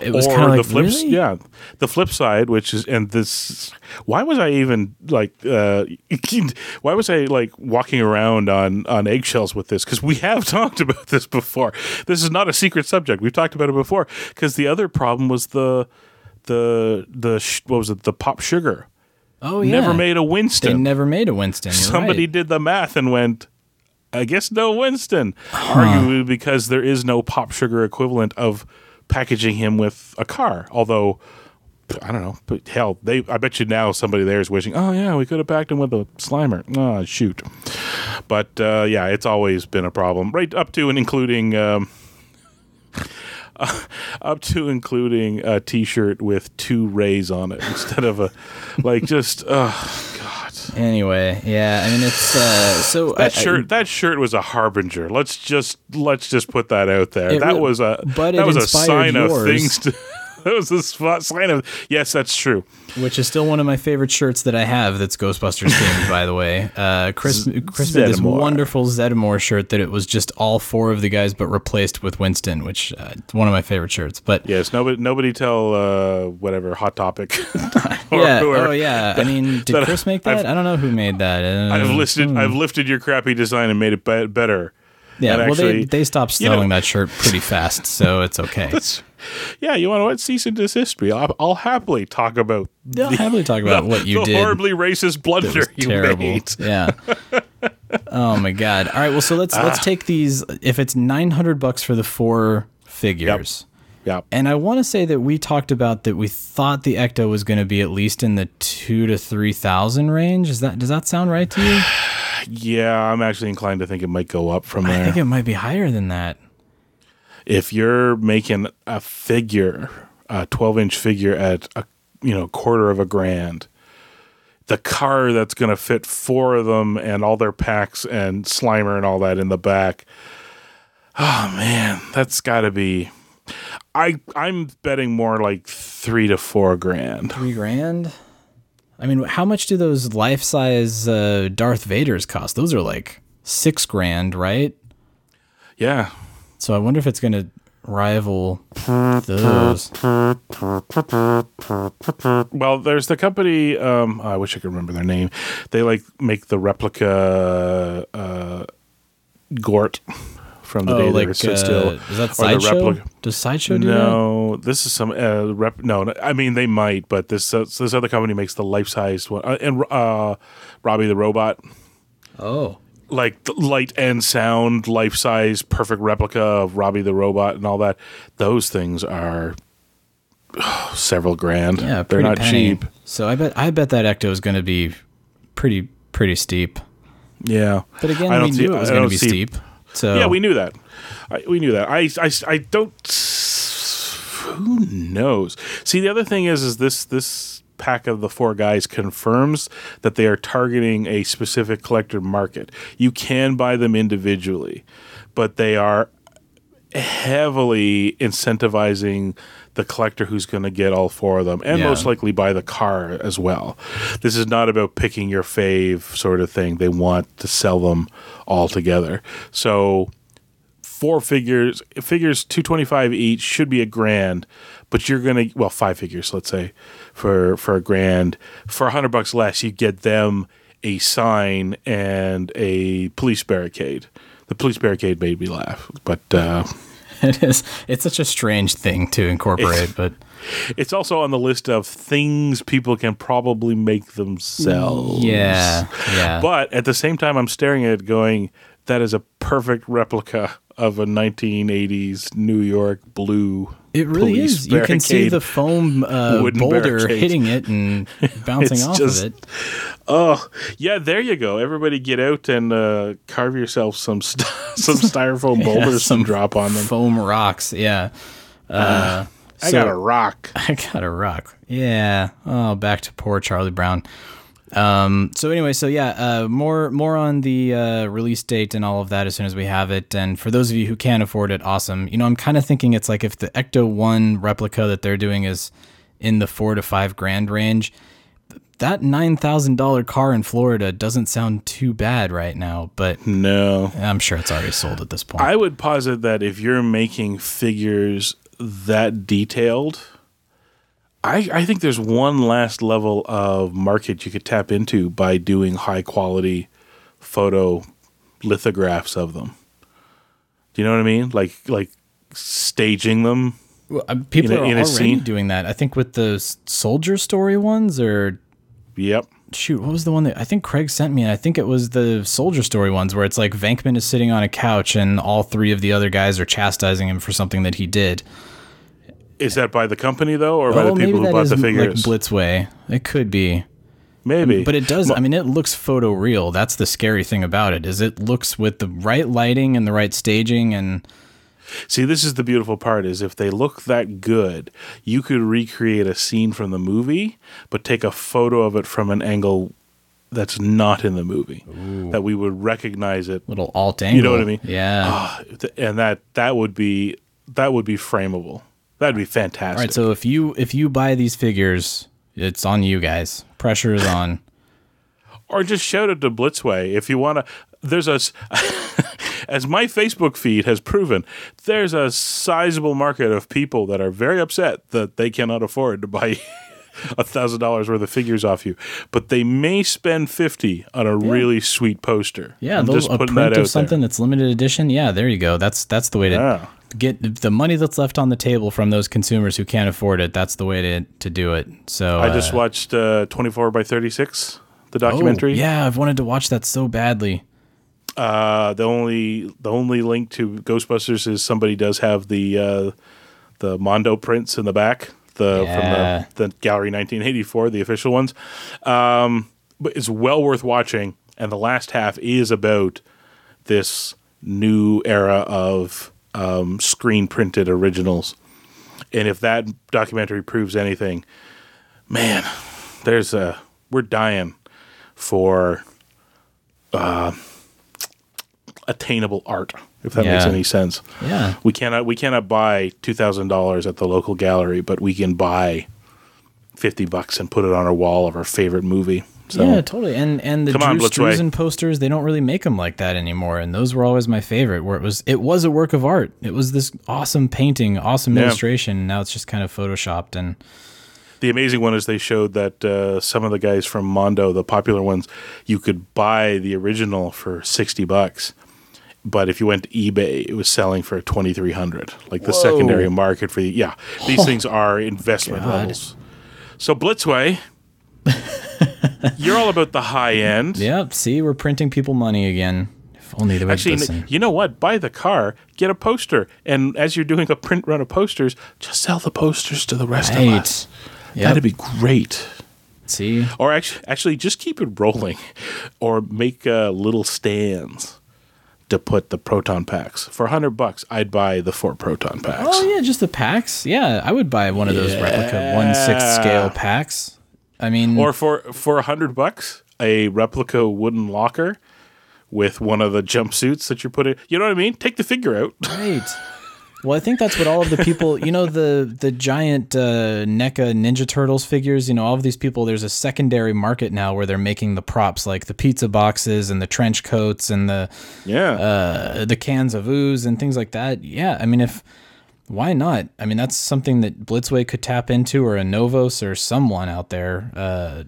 it was or kind of like the flip, really? yeah, the flip side, which is, and this, why was I even like, uh, why was I like walking around on on eggshells with this? Because we have talked about this before. This is not a secret subject. We've talked about it before. Because the other problem was the the the what was it? The pop sugar Oh yeah, never made a They Winston. never made a Winston. You're Somebody right. did the math and went. I guess no Winston. Arguably because there is no pop sugar equivalent of packaging him with a car. Although I don't know, but hell, they I bet you now somebody there is wishing, oh yeah, we could have packed him with a Slimer. Oh shoot. But uh, yeah, it's always been a problem, right up to and including. Um, up to including a T-shirt with two rays on it instead of a, like just god. Anyway, yeah. I mean, it's uh, so I- I- That shirt, that shirt was a harbinger. Let's just let's just put that out there. That re- was a that was a sign of things to. that was a spot sign of yes, that's true. which is still one of my favorite shirts that I have. That's Ghostbusters themed, by the way. Uh, Chris Chris made this wonderful Zeddemore shirt that it was just all four of the guys, but replaced with Winston, which uh, it's one of my favorite shirts. But Yes, nobody nobody tell uh, whatever hot topic. or yeah, whoever. oh yeah. I mean, did Chris make that? I've- I don't know who made that. Uh, I've listed I've lifted your crappy design and made it be- better. Yeah. Well, they actually- they stopped you know- selling that shirt pretty fast, so it's okay. Yeah, you want to what? Cease and desist me. I'll, I'll happily talk about I'll happily talk about what you the did. horribly racist blunder you terrible. made. Yeah. oh my god. All right. Well, so let's Ah. let's take these. If it's nine hundred bucks for the four figures, Yeah. and I want to say that we talked about that we thought the Ecto was going to be at least in the two to three thousand range. Is that does that sound right to you? Yeah, I'm actually inclined to think it might go up from there. I think it might be higher than that. if you're making a figure, a 12 inch figure at a you know quarter of a grand, the car that's going to fit four of them and all their packs and Slimer and all that in the back. Oh man, that's got to be. I I'm betting more like three to four grand. Three grand. I mean, how much do those life size uh, Darth Vaders cost? Those are like six grand, right? Yeah, So I wonder if it's going to rival those. Well, there's the company. Um, I wish I could remember their name. They like make the replica uh, Gort from the Oh, day like they were uh, still. is that sideshow? replica- Does sideshow do that? No, this is some uh, rep. No, I mean they might, but this uh, this other company makes the life sized one. Uh, and uh, Robbie the robot, Oh, like the light and sound, life size, perfect replica of Robbie the robot and all that. Those things are oh, several grand. yeah, they're not penny. cheap. So I bet I bet that Ecto is going to be pretty pretty steep. Yeah, But again, I we see- knew it was going to be see- steep. So Yeah, we knew that. I, we knew that. I, I, I don't. Who knows? See, the other thing is, is this this pack of the four guys confirms that they are targeting a specific collector market. You can buy them individually, but they are heavily incentivizing the collector who's going to get all four of them and Yeah. most likely buy the car as well. This is not about picking your fave sort of thing. They want to sell them all together. So four figures figures 225 each should be a grand but you're gonna well five figures let's say for for a grand for a hundred bucks less you get them a sign and a police barricade the police barricade made me laugh but uh it is. It's such a strange thing to incorporate, but it's also on the list of things people can probably make themselves yeah, yeah. But at the same time, I'm staring at it going, that is a perfect replica of a 1980s New York blue. It really is. You can see the foam uh, boulder barricade. hitting it and bouncing off just- of it. Oh, yeah, there you go. Everybody get out and uh, carve yourself some st- some styrofoam Yeah, boulders some drop on them. Foam rocks. Yeah. Uh, I so- got a rock. I got a rock. Yeah. Oh, back to poor Charlie Brown. Um, so anyway, so yeah, uh, more more on the uh, release date and all of that as soon as we have it. And for those of you who can afford it, awesome. You know, I'm kind of thinking it's like if the Ecto One replica that they're doing is in the four to five grand range, that nine thousand dollar car in Florida doesn't sound too bad right now. But No. I'm sure it's already sold at this point. I would posit that if you're making figures that detailed, I, I think there's one last level of market you could tap into by doing high quality photo lithographs of them. Do you know what I mean? Like like staging them. Well, uh, people in a- are in already doing that. I think with the soldier story ones or Yep. shoot, what was the one that I think Craig sent me? And I think it was the soldier story ones where it's like Venkman is sitting on a couch and all three of the other guys are chastising him for something that he did. Is that by the company though, or by oh, the people who bought the like? Blitzway. It could be. Maybe, But it does. I mean, it looks photo real. That's the scary thing about it. Is it looks with the right lighting and the right staging and See, this is the beautiful part: is if they look that good, you could recreate a scene from the movie, but take a photo of it from an angle that's not in the movie, that we would recognize it, little alt angle. You know what I mean? Yeah. Ah, th- and that that would be that would be frameable. That'd be fantastic. All right, so if you if you buy these figures, it's on you guys. Pressure is on. or just shout it to Blitzway if you want to. There's a, as my Facebook feed has proven, there's a sizable market of people that are very upset that they cannot afford to buy a thousand dollars worth of figures off you, but they may spend fifty on a really sweet poster. Yeah, those, just a print of something there. that's limited edition. Yeah, there you go. That's that's the way to Yeah. Get the money that's left on the table from those consumers who can't afford it. That's the way to to do it. So I just uh, watched uh, twenty four by thirty six, the oh, documentary. yeah, I've wanted to watch that so badly. Uh, the only the only link to Ghostbusters is somebody does have the uh, the Mondo prints in the back, the Yeah. from the, the gallery 1984, the official ones. Um, but it's well worth watching, and the last half is about this new era of um, screen printed originals. And if that documentary proves anything, man, there's a we're dying for attainable art, if that makes any sense. Yeah. We cannot we cannot buy two thousand dollars at the local gallery, but we can buy fifty bucks and put it on our wall of our favorite movie. So yeah, totally. And and the Come on, Drew Struzan posters, they don't really make them like that anymore. And those were always my favorite. Where it was, it was a work of art. It was this awesome painting, awesome Yeah. illustration. Now it's just kind of photoshopped. And the amazing one is they showed that uh, some of the guys from Mondo, the popular ones, you could buy the original for sixty bucks. But if you went to eBay, it was selling for twenty three hundred, like the secondary market for the yeah. These things are investment God. levels. So Blitzway, you're all about the high end. Yep. see, we're printing people money again. If only they would Actually, listen. you know what? Buy the car, get a poster, and as you're doing a print run of posters, just sell the posters to the rest of us. Yep. That'd be great. See, Or actually, actually, just keep it rolling, or make uh, little stands to put the proton packs for hundred bucks. I'd buy the four proton packs. oh yeah, just the packs. Yeah, I would buy one of those replica one sixth scale packs. I mean, Or for for a hundred bucks, a replica wooden locker with one of the jumpsuits that you're putting. You know what I mean? Take the figure out. Right. Well, I think that's what all of the people, you know, the the giant uh, NECA Ninja Turtles figures. You know, all of these people. There's a secondary market now where they're making the props, like the pizza boxes and the trench coats and the yeah. uh, the cans of ooze and things like that. Yeah, I mean, if why not? I mean, that's something that Blitzway could tap into, or Anovos, or someone out there uh,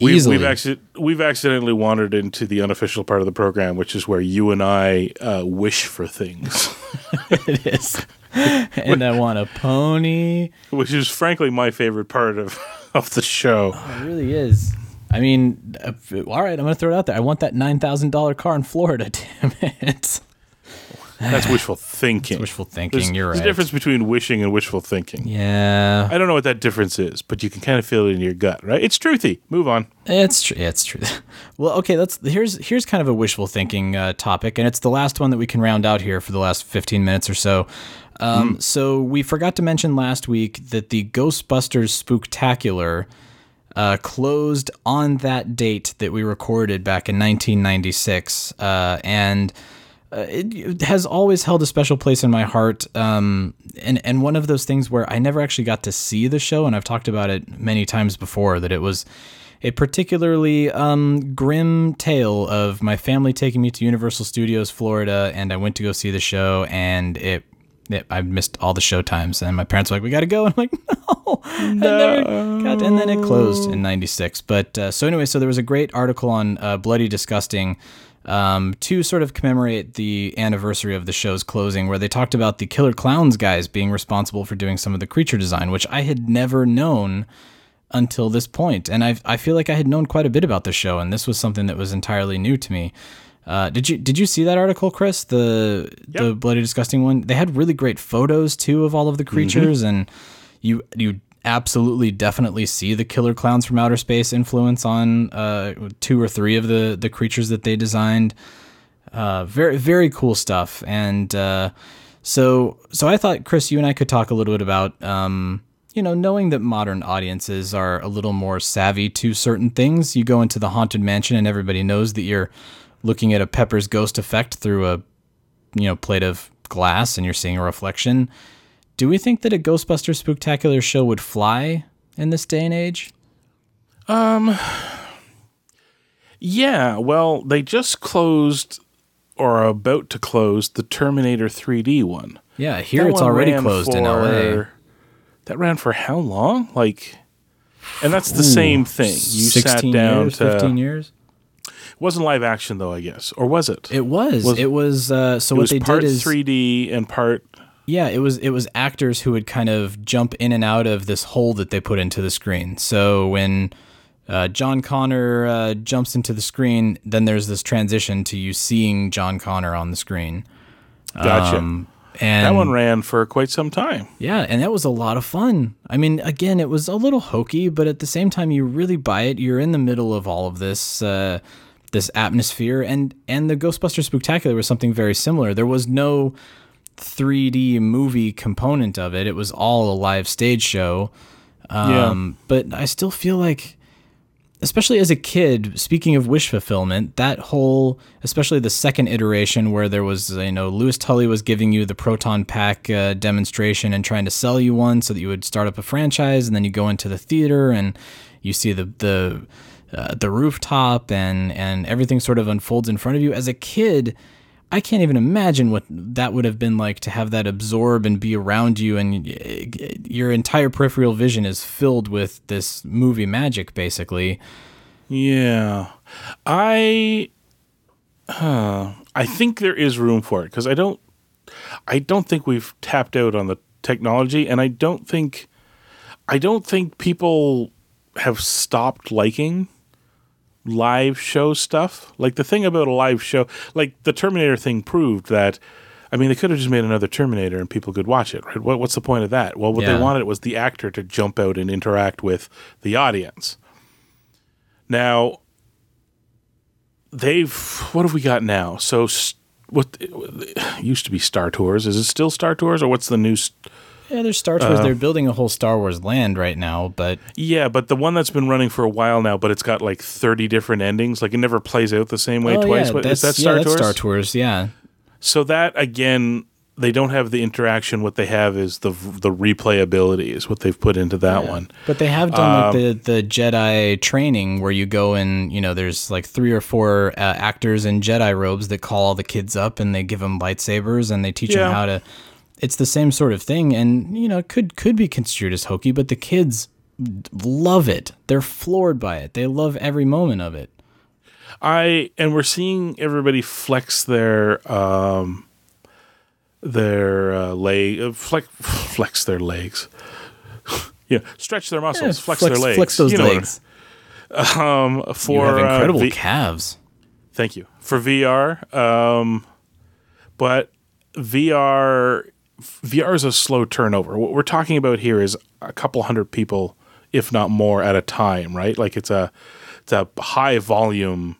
We, easily. we've acci- we've accidentally wandered into the unofficial part of the program, which is where you and I uh, wish for things, it is. and I want a pony. which is frankly my favorite part of of the show. It really is. I mean, uh, all right, I'm going to throw it out there. I want that $9,000 car in Florida, damn it. That's wishful thinking. Wishful thinking, There's, you're there's right. a difference between wishing and wishful thinking. Yeah. I don't know what that difference is, but you can kind of feel it in your gut, right? It's truthy. Move on. It's true. It's true. Well, okay. That's here's here's kind of a wishful thinking uh, topic, and it's the last one that we can round out here for the last 15 minutes or so. Um, So we forgot to mention last week that the Ghostbusters Spooktacular uh, closed on that date that we recorded back in 1996, uh, and uh, it, has always held a special place in my heart. Um, and and one of those things where I never actually got to see the show, and I've talked about it many times before. That it was a particularly um, grim tale of my family taking me to Universal Studios Florida, and I went to go see the show, and it. it I missed all the show times, and my parents were like, "We got to go," and I'm like, "No, never got." And then it closed in '96. But uh, so anyway, so there was a great article on uh, Bloody Disgusting um, to sort of commemorate the anniversary of the show's closing, where they talked about the Killer Clowns guys being responsible for doing some of the creature design, which I had never known until this point. And I I feel like I had known quite a bit about the show, and this was something that was entirely new to me. Uh, did you did you see that article, Chris? The the bloody disgusting one. They had really great photos too of all of the creatures, and you you absolutely definitely see the killer clowns from outer space influence on uh, two or three of the the creatures that they designed. Uh, very very cool stuff, and uh, so so I thought Chris, you and I could talk a little bit about. Um, you know, knowing that modern audiences are a little more savvy to certain things, you go into the haunted mansion and everybody knows that you're looking at a Pepper's ghost effect through a you know plate of glass and you're seeing a reflection. Do we think that a Ghostbuster Spooktacular show would fly in this day and age? Um, Yeah, well, they just closed or are about to close the Terminator 3D one. Yeah, here That it's already closed in LA. That ran for how long? Like, and that's the same thing. You sat down years, to. 15 years. It wasn't live action though, I guess, or was it? It was. Was- it was. Uh, so It what was they part did is 3D and part. Yeah, it was it was actors who would kind of jump in and out of this hole that they put into the screen. So when uh, John Connor uh, jumps into the screen, then there's this transition to you seeing John Connor on the screen. Gotcha. Um, and that one ran for quite some time. yeah, and that was a lot of fun. I mean, again, it was a little hokey, but at the same time, you really buy it. You're in the middle of all of this, uh, this atmosphere, and and the Ghostbuster Spooktacular was something very similar. There was no 3D movie component of it. It was all a live stage show. Um, But I still feel like, especially as a kid, speaking of wish fulfillment, that whole, especially the second iteration where there was, you know, Louis Tully was giving you the proton pack uh, demonstration and trying to sell you one so that you would start up a franchise, and then you go into the theater and you see the the uh, the rooftop and and everything sort of unfolds in front of you. As a kid, I can't even imagine what that would have been like to have that absorb and be around you, and your entire peripheral vision is filled with this movie magic, basically. Yeah, I, uh, I think there is room for it because I don't, I don't think we've tapped out on the technology, and I don't think, I don't think people have stopped liking live show stuff. Like the thing about a live show, like the Terminator thing proved that. I mean, they could have just made another Terminator and people could watch it, right? What, what's the point of that? Well, what Yeah. they wanted was the actor to jump out and interact with the audience. Now, they've what have we got now? So, what used to be Star Tours? Is it still Star Tours, or what's the new? s- Yeah, there's Star Wars. They're building a whole Star Wars land right now, but Yeah, but the one that's been running for a while now, but it's got like thirty different endings. Like it never plays out the same way oh, twice. yeah, What- that's, is that yeah, Star that's Tours? Star Tours, yeah. So that again, they don't have the interaction. What they have is the the replayability is what they've put into that one. But they have done Um, like the the Jedi training where you go and you know there's like three or four uh, actors in Jedi robes that call all the kids up and they give them lightsabers and they teach Yeah. them how to. It's the same sort of thing, and you know it could could be construed as hokey, but the kids love it. They're floored by it. They love every moment of it. I and we're seeing everybody flex their um their uh, leg uh, flex flex their legs. yeah, stretch their muscles, flex, their legs. Flex those You know legs. I- um, You for have incredible uh, V- calves. Thank you for VR. Um, but VR VR is a slow turnover. What we're talking about here is a couple hundred people, if not more, at a time. Right? Like it's a it's a high volume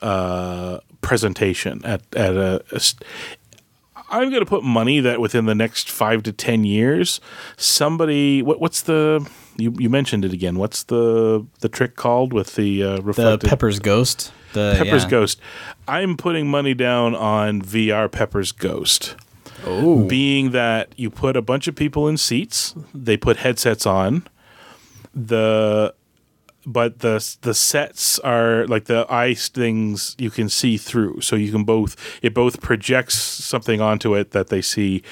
uh, presentation at at a. a st- I'm going to put money that within the next five to ten years, somebody. What, what's the? You, you mentioned it again. What's the the trick called with the uh, The Pepper's Ghost. The Pepper's yeah. Ghost. I'm putting money down on VR Pepper's Ghost. Oh, Being that you put a bunch of people in seats, they put headsets on. The but the the sets are like the ice things you can see through, so you can both it both projects something onto it that they see,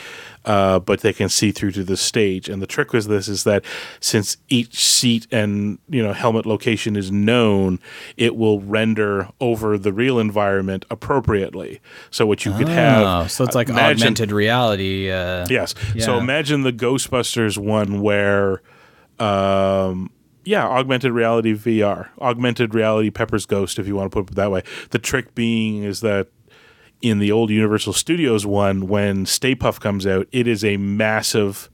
uh, but they can see through to the stage. And the trick with this is that since each seat and you know helmet location is known, it will render over the real environment appropriately. So what you could Oh, have, so it's like imagine- augmented reality. Uh, Yes. So imagine the Ghostbusters one where, um, yeah, augmented reality VR, augmented reality Pepper's Ghost, if you want to put it that way. The trick being is that in the old Universal Studios one, when Stay Puft comes out, it is a massive,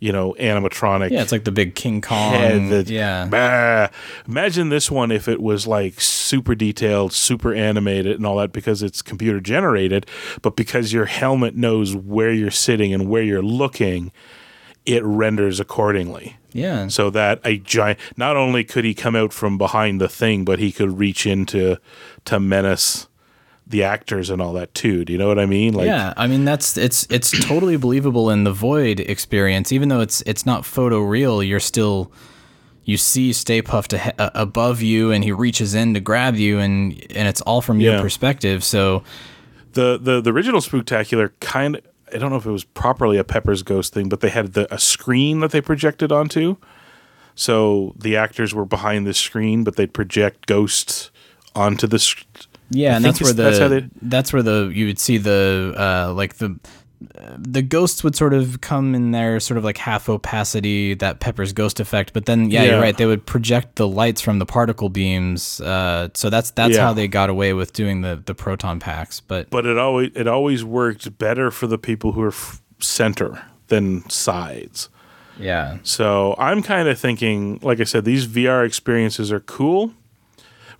you know, animatronic. Yeah, it's like the big King Kong. head that- yeah. Bah. Imagine this one if it was like super detailed, super animated, and all that because it's computer generated, but because your helmet knows where you're sitting and where you're looking, it renders accordingly. Yeah. So that a giant, not only could he come out from behind the thing, but he could reach into to menace the actors and all that too. Do you know what I mean? Like, yeah, I mean that's it's it's totally believable in the void experience, even though it's it's not photo real. You're still you see Stay Puft ahe- uh, above you, and he reaches in to grab you, and and it's all from your Yeah. perspective. So the the the original Spooktacular kind of I don't know if it was properly a Pepper's Ghost thing, but they had the, a screen that they projected onto. So the actors were behind the screen, but they'd project ghosts onto the. Yeah, and that's where the that's how that's, where the you would see the uh, like the the ghosts would sort of come in there, sort of like half opacity, that Pepper's ghost effect. But then, yeah, Yeah. you're right. They would project the lights from the particle beams. Uh, so that's that's Yeah. how they got away with doing the the proton packs. But But it always it always worked better for the people who are f- center than sides. yeah, So I'm kind of thinking, like I said, these VR experiences are cool.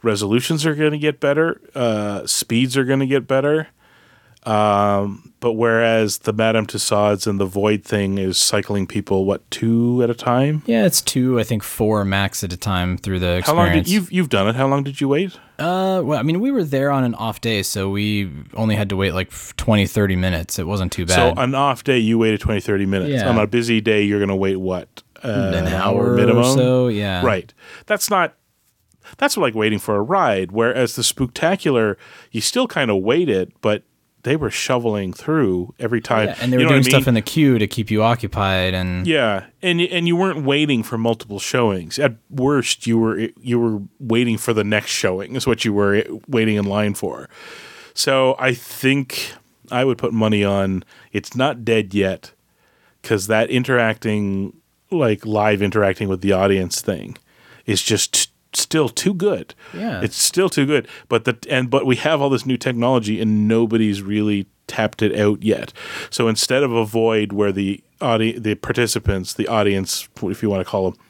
Resolutions are going to get better. Uh, speeds are going to get better. Um, but whereas the Madame Tussauds and the Void thing is cycling people, what two at a time? yeah, it's two, I think four max at a time through the How long did you've you've done it? How long did you wait? Uh, well, I mean, we were there on an off day, so we only had to wait like 20, 30 minutes. It wasn't too bad. So an off day, you waited 20, 30 minutes. Yeah. On a busy day, you're going to wait what? Uh, an hour minimum. or so, yeah. Right. That's not. That's like waiting for a ride. Whereas the Spooktacular, you still kind of waited, but they were shoveling through every oh, time. Yeah, and they were You know doing I stuff in the queue to keep you occupied, and Yeah, and and you weren't waiting for multiple showings. At worst, you were you were waiting for the next showing. Is what you were waiting in line for. So I think I would put money on it's not dead yet, because that interacting like live interacting with the audience thing is just still too good. Yeah. it's still too good. But the and but we have all this new technology and nobody's really tapped it out yet. So instead of a void where the audi- the participants, the audience, if you want to call them,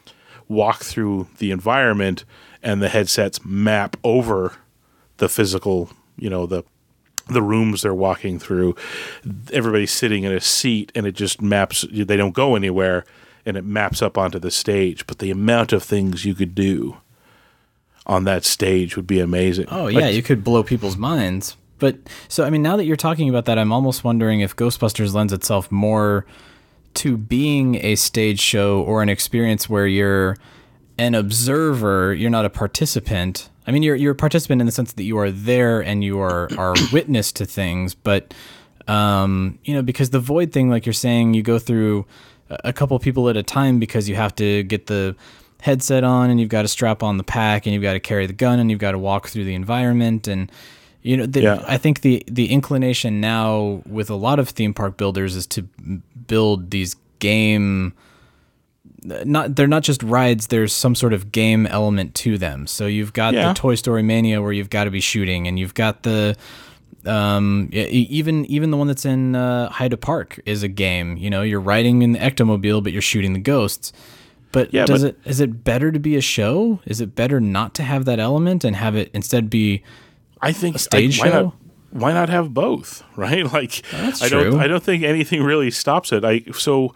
walk through the environment and the headsets map over the physical, you know, the the rooms they're walking through. Everybody's sitting in a seat and it just maps they don't go anywhere and it maps up onto the stage, but the amount of things you could do on that stage would be amazing. oh Like, yeah, you could blow people's minds. But so I mean, now that you're talking about that, I'm almost wondering if Ghostbusters lends itself more to being a stage show or an experience where you're an observer, you're not a participant. I mean, you're you're a participant in the sense that you are there and you are are witness to things, but um, you know, because the void thing, like you're saying, you go through a couple people at a time because you have to get the headset on and you've got to strap on the pack and you've got to carry the gun and you've got to walk through the environment and you know the, Yeah. I think the the inclination now with a lot of theme park builders is to build these game not they're not just rides there's some sort of game element to them so you've got Yeah. the toy story mania where you've got to be shooting and you've got the um even even the one that's in uh, Heide Park is a game you know you're riding in the ectomobile but you're shooting the ghosts but Yeah, does but- it is it better to be a show is it better not to have that element and have it instead be I think a stage I- why show? Not, why not have both? Right? Like That's I don't. I don't think anything really stops it. I so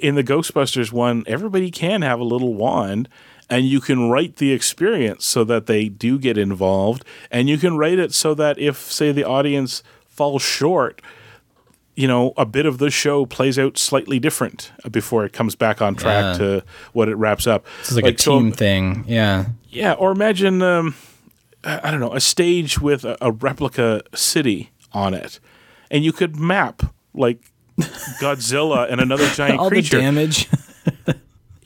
in the Ghostbusters one, everybody can have a little wand and you can write the experience so that they do get involved and you can write it so that if say the audience falls short you know, a bit of the show plays out slightly different before it comes back on track Yeah. to what it wraps up. it's like, a so- team thing yeah yeah, or imagine um, I I don't know a stage with a, a replica city on it, and you could map like Godzilla and another giant all creature. the damage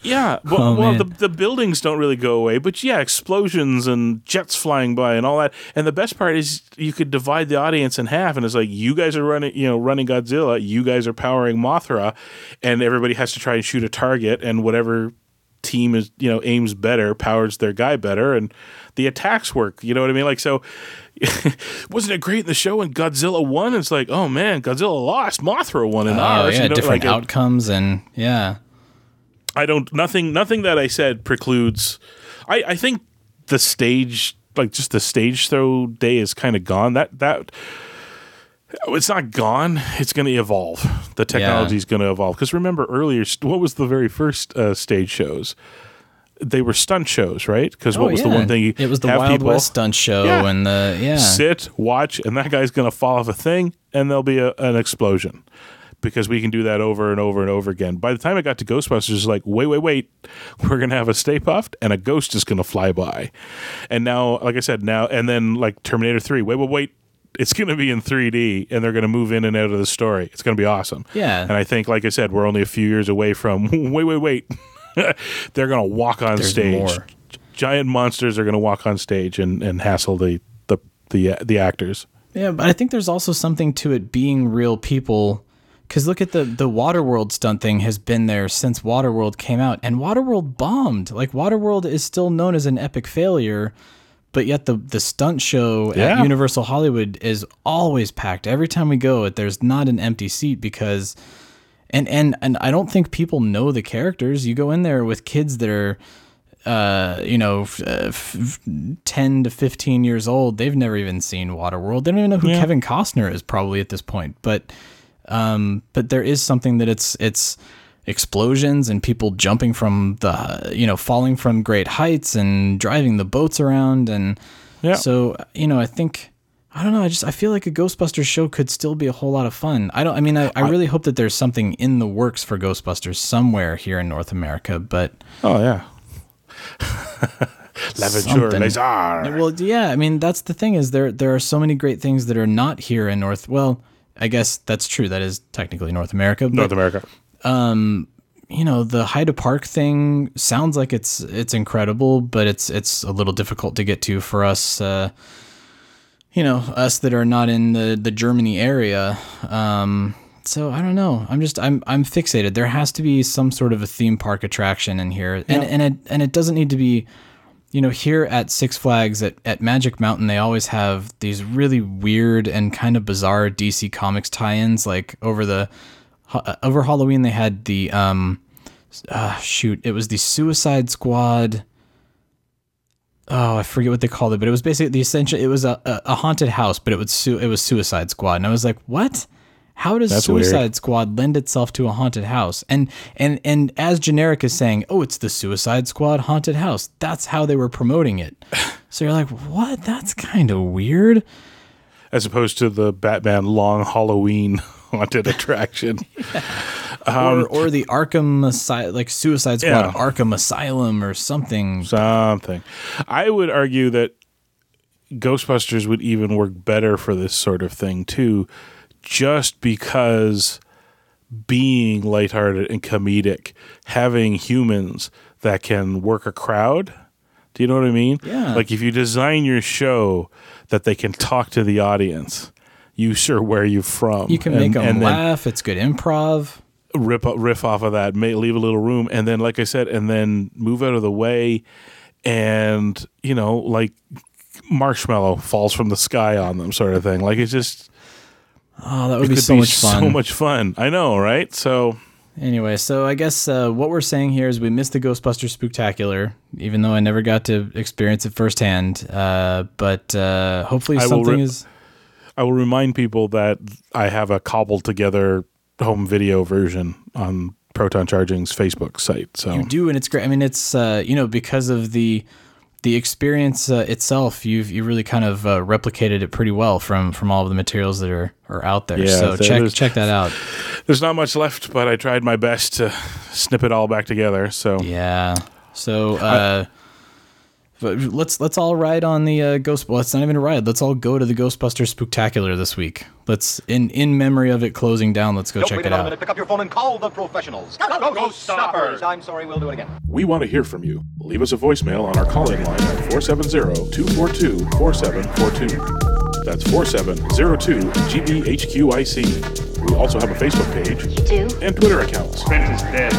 Yeah, well, Oh, well the, the buildings don't really go away, but yeah, explosions and jets flying by and all that. And the best part is you could divide the audience in half, and it's like you guys are running, you know, running Godzilla, you guys are powering Mothra, and everybody has to try and shoot a target, and whatever team is, you know, aims better, powers their guy better, and the attacks work. You know what I mean? Like so. Wasn't it great in the show when Godzilla won? It's like, oh man, Godzilla lost, Mothra won in oh ours. yeah you know, different like, outcomes and yeah I don't nothing nothing that I said precludes I, I think the stage like just the stage throw day is kind of gone. That that it's not gone. It's going to evolve. The technology is going to evolve. Because remember earlier, what was the very first uh, stage shows? they were stunt shows, right? Because what Oh, was the one thing? It was the Wild people West stunt show Yeah. and the yeah. sit, watch, and that guy's going to fall off a thing, and there'll be a, an explosion because we can do that over and over and over again. By the time I got to Ghostbusters, it's like, wait, wait, wait, we're going to have a Stay Puft, and a ghost is going to fly by. And now, like I said, now, and then like Terminator 3, wait, wait, wait. It's going to be in 3D, and they're going to move in and out of the story. It's going to be awesome. Yeah. And I think, like I said, we're only a few years away from, wait, wait, wait. they're going to walk on There's stage more. giant monsters are going to walk on stage and, and hassle the the the the actors. Yeah, but I think there's also something to it being real people. Because look at the the Waterworld stunt thing has been there since Waterworld came out, and Waterworld bombed. Like Waterworld is still known as an epic failure, but yet the the stunt show Yeah. at Universal Hollywood is always packed. Every time we go, it there's not an empty seat because, and and and I don't think people know the characters. You go in there with kids that are uh, you know, f- uh, f- f- 10 to 15 years old, they've never even seen Waterworld. They don't even know who Kevin Costner is probably at this point. But, um, but there is something that it's, it's explosions and people jumping from the, you know, falling from great heights and driving the boats around. And Yeah. so, you know, I think, I don't know. I just, I feel like a Ghostbusters show could still be a whole lot of fun. I don't, I mean, I, I really hope that there's something in the works for Ghostbusters somewhere here in North America, but, Oh yeah. L'Aventure Something. Lézard. Well, yeah, I mean that's the thing is there there are so many great things that are not here in North. Well, I guess that's true. That is technically North America. But, North America. You know, the Heide Park thing sounds like it's it's incredible, but it's it's a little difficult to get to for us. Uh, you know, us that are not in the the Germany area. Um, so I don't know. I'm just I'm I'm fixated. There has to be some sort of a theme park attraction in here, and and it and it doesn't need to be. You know, here at Six Flags at, at Magic Mountain, they always have these really weird and kind of bizarre DC Comics tie-ins. Like over the uh, over Halloween, they had the um, uh, shoot, it was the Suicide Squad. Oh, I forget what they called it, but it was basically the essential. It was a, a, haunted house, but it was su- it was Suicide Squad, and I was like, what? How does That's Suicide weird. Squad lend itself to a haunted house? And and and as generic as saying, oh, it's the Suicide Squad haunted house. That's how they were promoting it. So you're like, what? That's kind of weird. As opposed to the Batman Long Halloween haunted attraction. Um, or or the Arkham Asylum, like Suicide Squad Yeah. Arkham Asylum or something. Something. I would argue that Ghostbusters would even work better for this sort of thing too, just because being lighthearted and comedic, having humans that can work a crowd. Do you know what I mean? Yeah. Like if you design your show that they can talk to the audience, you sure where you from. You can And- make them and laugh. It's good improv. rip riff off of that, may, leave a little room, and then, like I said, and then move out of the way, and you know, like marshmallow falls from the sky on them, sort of thing. Like it's just Oh, that it would be could so be much fun. so much fun. I know, right? So Anyway, so I guess uh, what we're saying here is we missed the Ghostbusters Spooktacular, even though I never got to experience it firsthand. Uh, but uh, hopefully I something re- is. I will remind people that I have a cobbled together home video version on Proton Charging's Facebook site. So You do, and it's great. I mean, it's uh, you know because of the the experience uh, itself, you've you really kind of uh, replicated it pretty well from from all of the materials that are are out there. Yeah, so check check that out. there's not much left, but I tried my best to snip it all back together. So Yeah. So uh, but let's let's all ride on the uh, ghost. Well, it's not even a ride. Let's all go to the Ghostbuster Spooktacular this week. Let's in in memory of it closing down. Let's go Don't check wait it out. minute. Pick up your phone and call the professionals. Go, Ghost Stoppers. I'm sorry, we'll do it again. We want to hear from you. Leave us a voicemail on our call-in line at 470-242-4742. That's 4702-GBHQIC. We also have a Facebook page You do? and Twitter accounts. Spence is dead.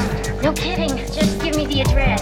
No kidding. Just give me the address.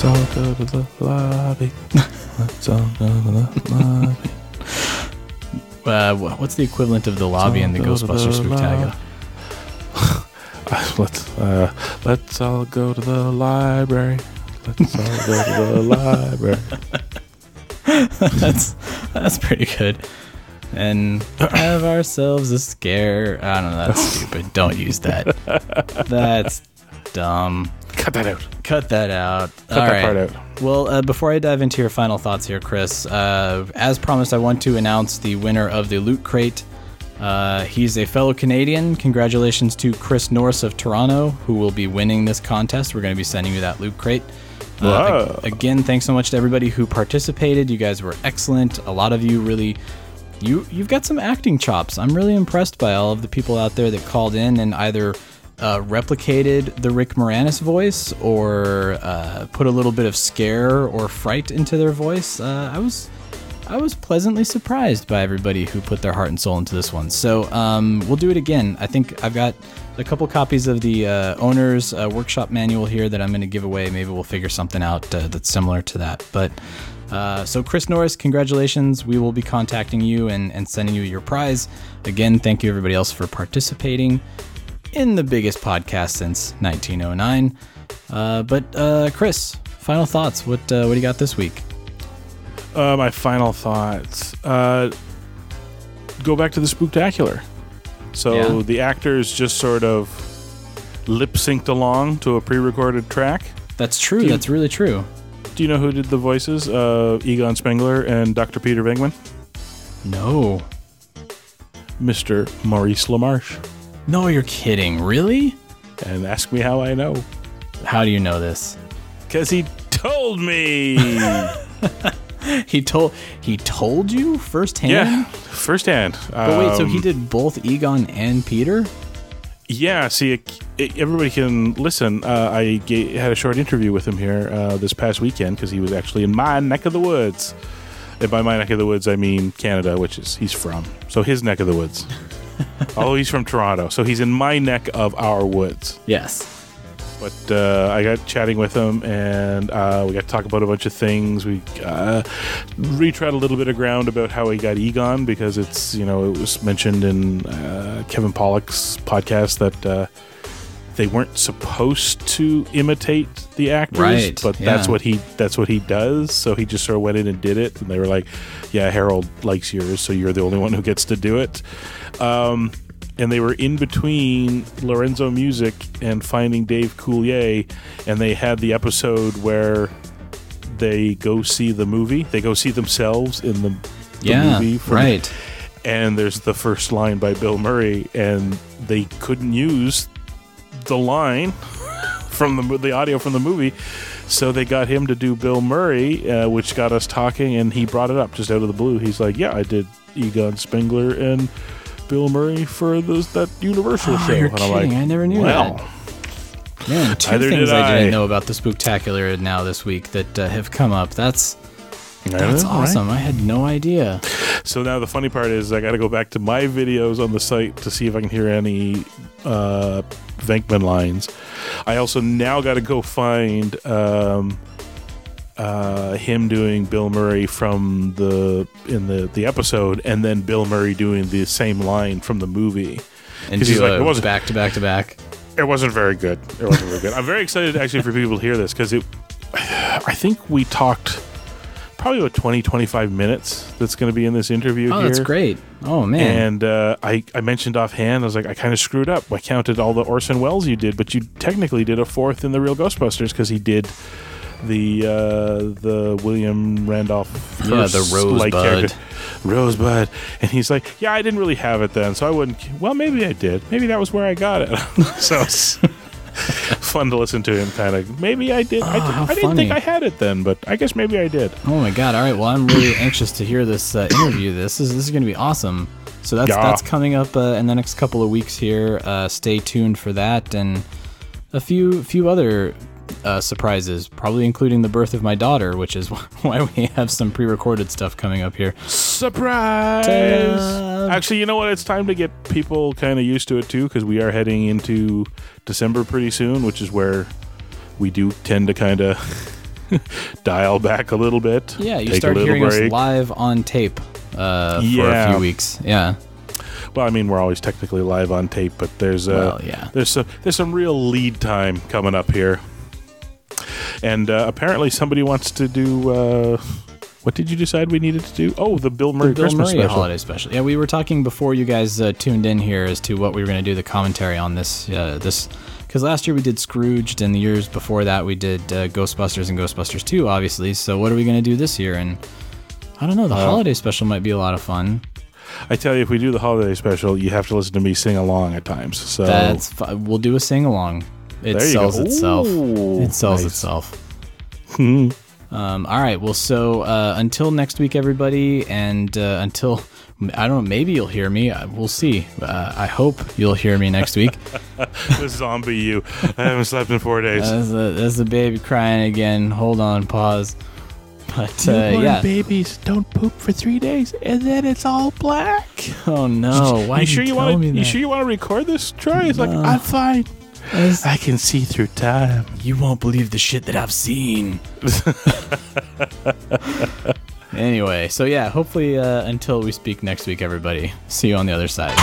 Let's all go to the lobby. Let's all go to the lobby. Uh, what's the equivalent of the lobby in the Ghostbusters Spooktacular? Let's uh, let's all go to the library. Let's all go to the library. that's that's pretty good. And have ourselves a scare. I don't know. That's stupid. Don't use that. That's dumb. Cut that out. Cut that out. Cut All that right. part out. Well, uh, before I dive into your final thoughts here, Chris, uh, as promised, I want to announce the winner of the Loot Crate. Uh, he's a fellow Canadian. Congratulations to Chris Norris of Toronto, who will be winning this contest. We're going to be sending you that Loot Crate. Uh, Wow. again, thanks so much to everybody who participated. You guys were excellent. A lot of you really, you you've got some acting chops. I'm really impressed by all of the people out there that called in and either uh, replicated the Rick Moranis voice or uh, put a little bit of scare or fright into their voice. Uh, I was I was pleasantly surprised by everybody who put their heart and soul into this one. So um, we'll do it again. I think I've got a couple copies of the uh, owner's uh, workshop manual here that I'm going to give away. Maybe we'll figure something out uh, that's similar to that. But uh, so, Chris Norris, congratulations. We will be contacting you and, and sending you your prize. Again, thank you everybody else for participating in the biggest podcast since 1909. Uh, but uh, Chris, final thoughts. What uh, what do you got this week? Uh, my final thoughts. Uh, go back to the spooktacular. So Yeah. the actors just sort of lip synced along to a pre-recorded track. That's true. You- That's really true. Do you know who did the voices? Uh, Egon Spengler and Dr. Peter Venkman. No. Mr. Maurice LaMarche. No, you're kidding. Really? And ask me how I know. How do you know this? Because he told me. He told he told you firsthand. yeah, firsthand. But wait, so he Um, did both Egon and Peter? Yeah, see, it, it- everybody can listen. Uh, I had a short interview with him here uh, this past weekend because he was actually in my neck of the woods. And by my neck of the woods, I mean Canada, which is he's from. So his neck of the woods. Although he's from Toronto, so he's in my neck of our woods. Yes. But uh, I got chatting with him, and uh, we got to talk about a bunch of things. We uh, retread a little bit of ground about how he got Egon because it's you know it was mentioned in uh, Kevin Pollak's podcast that uh, they weren't supposed to imitate the actors, Right, but that's what he that's what he does. So he just sort of went in and did it, and they were like, "Yeah, Harold likes yours, so you're the only one who gets to do it." Um, and they were in between Lorenzo Music and Finding Dave Coulier, and they had the episode where they go see the movie. They go see themselves in the, the Yeah. movie, from- Right. And there's the first line by Bill Murray, and they couldn't use the line from the the audio from the movie, so they got him to do Bill Murray, uh, which got us talking, and he brought it up just out of the blue. He's like, "Yeah, I did Egon Spengler and Bill Murray for those that Universal Oh, show." you're and I'm like, kidding. I never knew well, that. Man, two things did I. I. didn't know about the Spooktacular now this week that uh, have come up. That's that's know, right? awesome. I had no idea. So now the funny part is I got to go back to my videos on the site to see if I can hear any uh, Venkman lines. I also now got to go find um, uh, him doing Bill Murray from the in the the episode, and then Bill Murray doing the same line from the movie. And he's like, it wasn't back to back to back. it wasn't very good. It wasn't very good. I'm very excited actually for people to hear this because it. I think we talked probably about 20, 25 minutes. That's going to be in this interview. Oh, here. that's great. Oh man. And uh, I, I mentioned offhand, I was like, I kind of screwed up. I counted all the Orson Welles you did, but you technically did a fourth in the Real Ghostbusters because he did the uh, the William Randolph. Yeah, the Rosebud. character. Rosebud, and he's like, "Yeah, I didn't really have it then, so I wouldn't." Well, maybe I did. Maybe that was where I got it. so it's fun to listen to him. Kind of. Maybe I did. I, Oh, how I didn't think. I had it then, but I guess maybe I did. Oh my god! All right, well, I'm really anxious to hear this uh, interview. This is this is going to be awesome. So that's Yeah. that's coming up uh, in the next couple of weeks here. Uh, stay tuned for that and a few few other uh, surprises, probably including the birth of my daughter, which is why we have some pre-recorded stuff coming up here. Surprise! Ta-da! Actually, you know what? It's time to get people kind of used to it too, because we are heading into December pretty soon, which is where we do tend to kind of dial back a little bit. Yeah, you start a little hearing break. us live on tape uh, for a Yeah. few weeks. Yeah. Well, I mean, we're always technically live on tape, but there's uh, Well, yeah. there's some there's some real lead time coming up here, and uh, apparently somebody wants to do. Uh, what did you decide we needed to do? Oh, the Bill Murray the Bill Christmas Murray special. holiday special. Yeah, we were talking before you guys uh, tuned in here as to what we were going to do the commentary on this. Uh, this because last year we did Scrooged, and the years before that we did uh, Ghostbusters and Ghostbusters Two, obviously. So what are we going to do this year? And I don't know. The Uh, holiday special might be a lot of fun. I tell you, if we do the holiday special, you have to listen to me sing along at times. So That's fu- we'll do a sing along. It sells itself. It sells nice. itself. um, all right. Well, so uh, until next week, everybody, and uh, until I don't know, maybe you'll hear me. Uh, We'll see. Uh, I hope you'll hear me next week. the zombie you. I haven't slept in four days. There's the, there's the baby crying again. Hold on, pause. But uh, yeah. babies don't poop for three days, and then it's all black. Oh no! Why you sure you want to? You sure you want to record this? Try. It's like I'm fine. It's- I can see through time. You won't believe the shit that I've seen. anyway, so yeah, hopefully uh, until we speak next week, everybody. See you on the other side.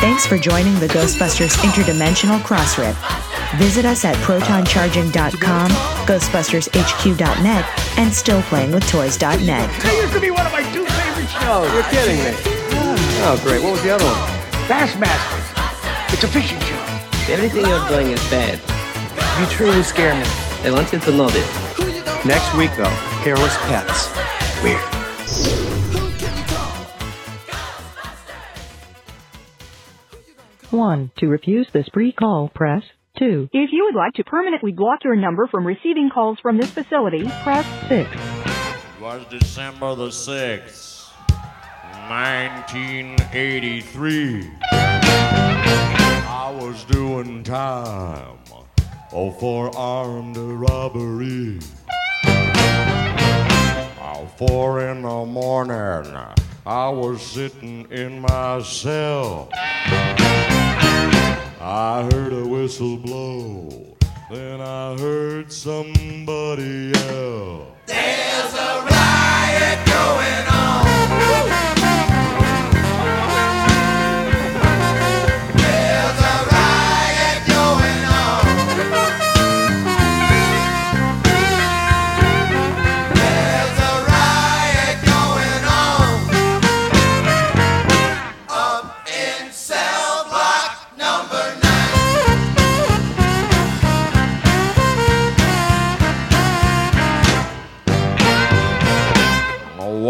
Thanks for joining the Ghostbusters Interdimensional Cross Rip. Visit us at protoncharging.com, ghostbustershq.net, and stillplayingwithtoys.net. That used to be one of my two favorite shows. You're kidding me. Oh, great. What was the other one? Bassmasters. It's a fishing show. Everything you're doing is bad. You truly scare me. I want you to know this. Next week, though, hairless pets. Weird. One. To refuse this pre-call, press 2. If you would like to permanently block your number from receiving calls from this facility, press 6. It was December the 6th, 1983. I was doing time oh, for armed robbery. Four in the morning, I was sitting in my cell. I heard a whistle blow, then I heard somebody yell. There's a riot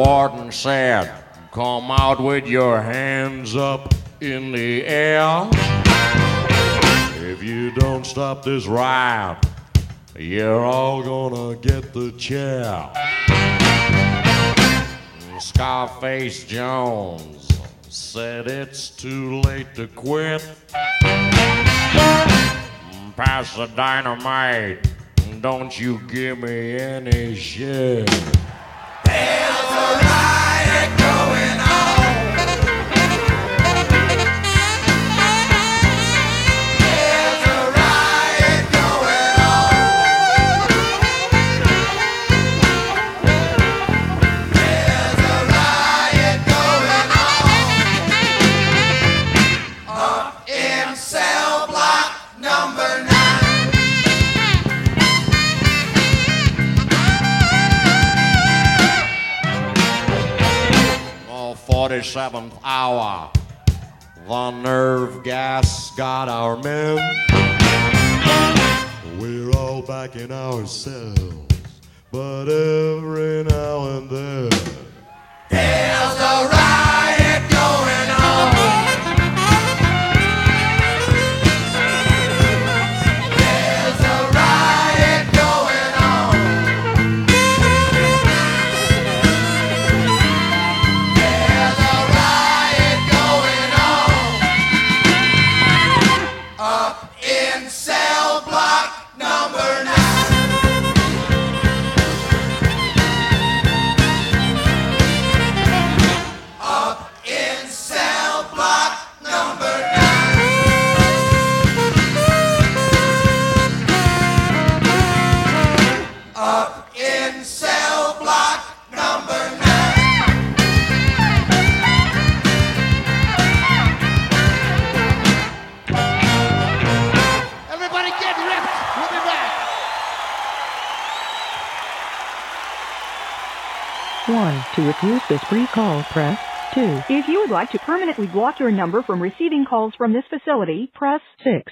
warden said, Come out with your hands up in the air. If you don't stop this riot, you're all gonna get the chair. Scarface Jones said it's too late to quit. Pass the dynamite, don't you give me any shit. There's a 37th hour. The nerve gas got our men. We're all back in ourselves, but every now and then. Here's the ride! To refuse this free call, press 2. If you would like to permanently block your number from receiving calls from this facility, press 6.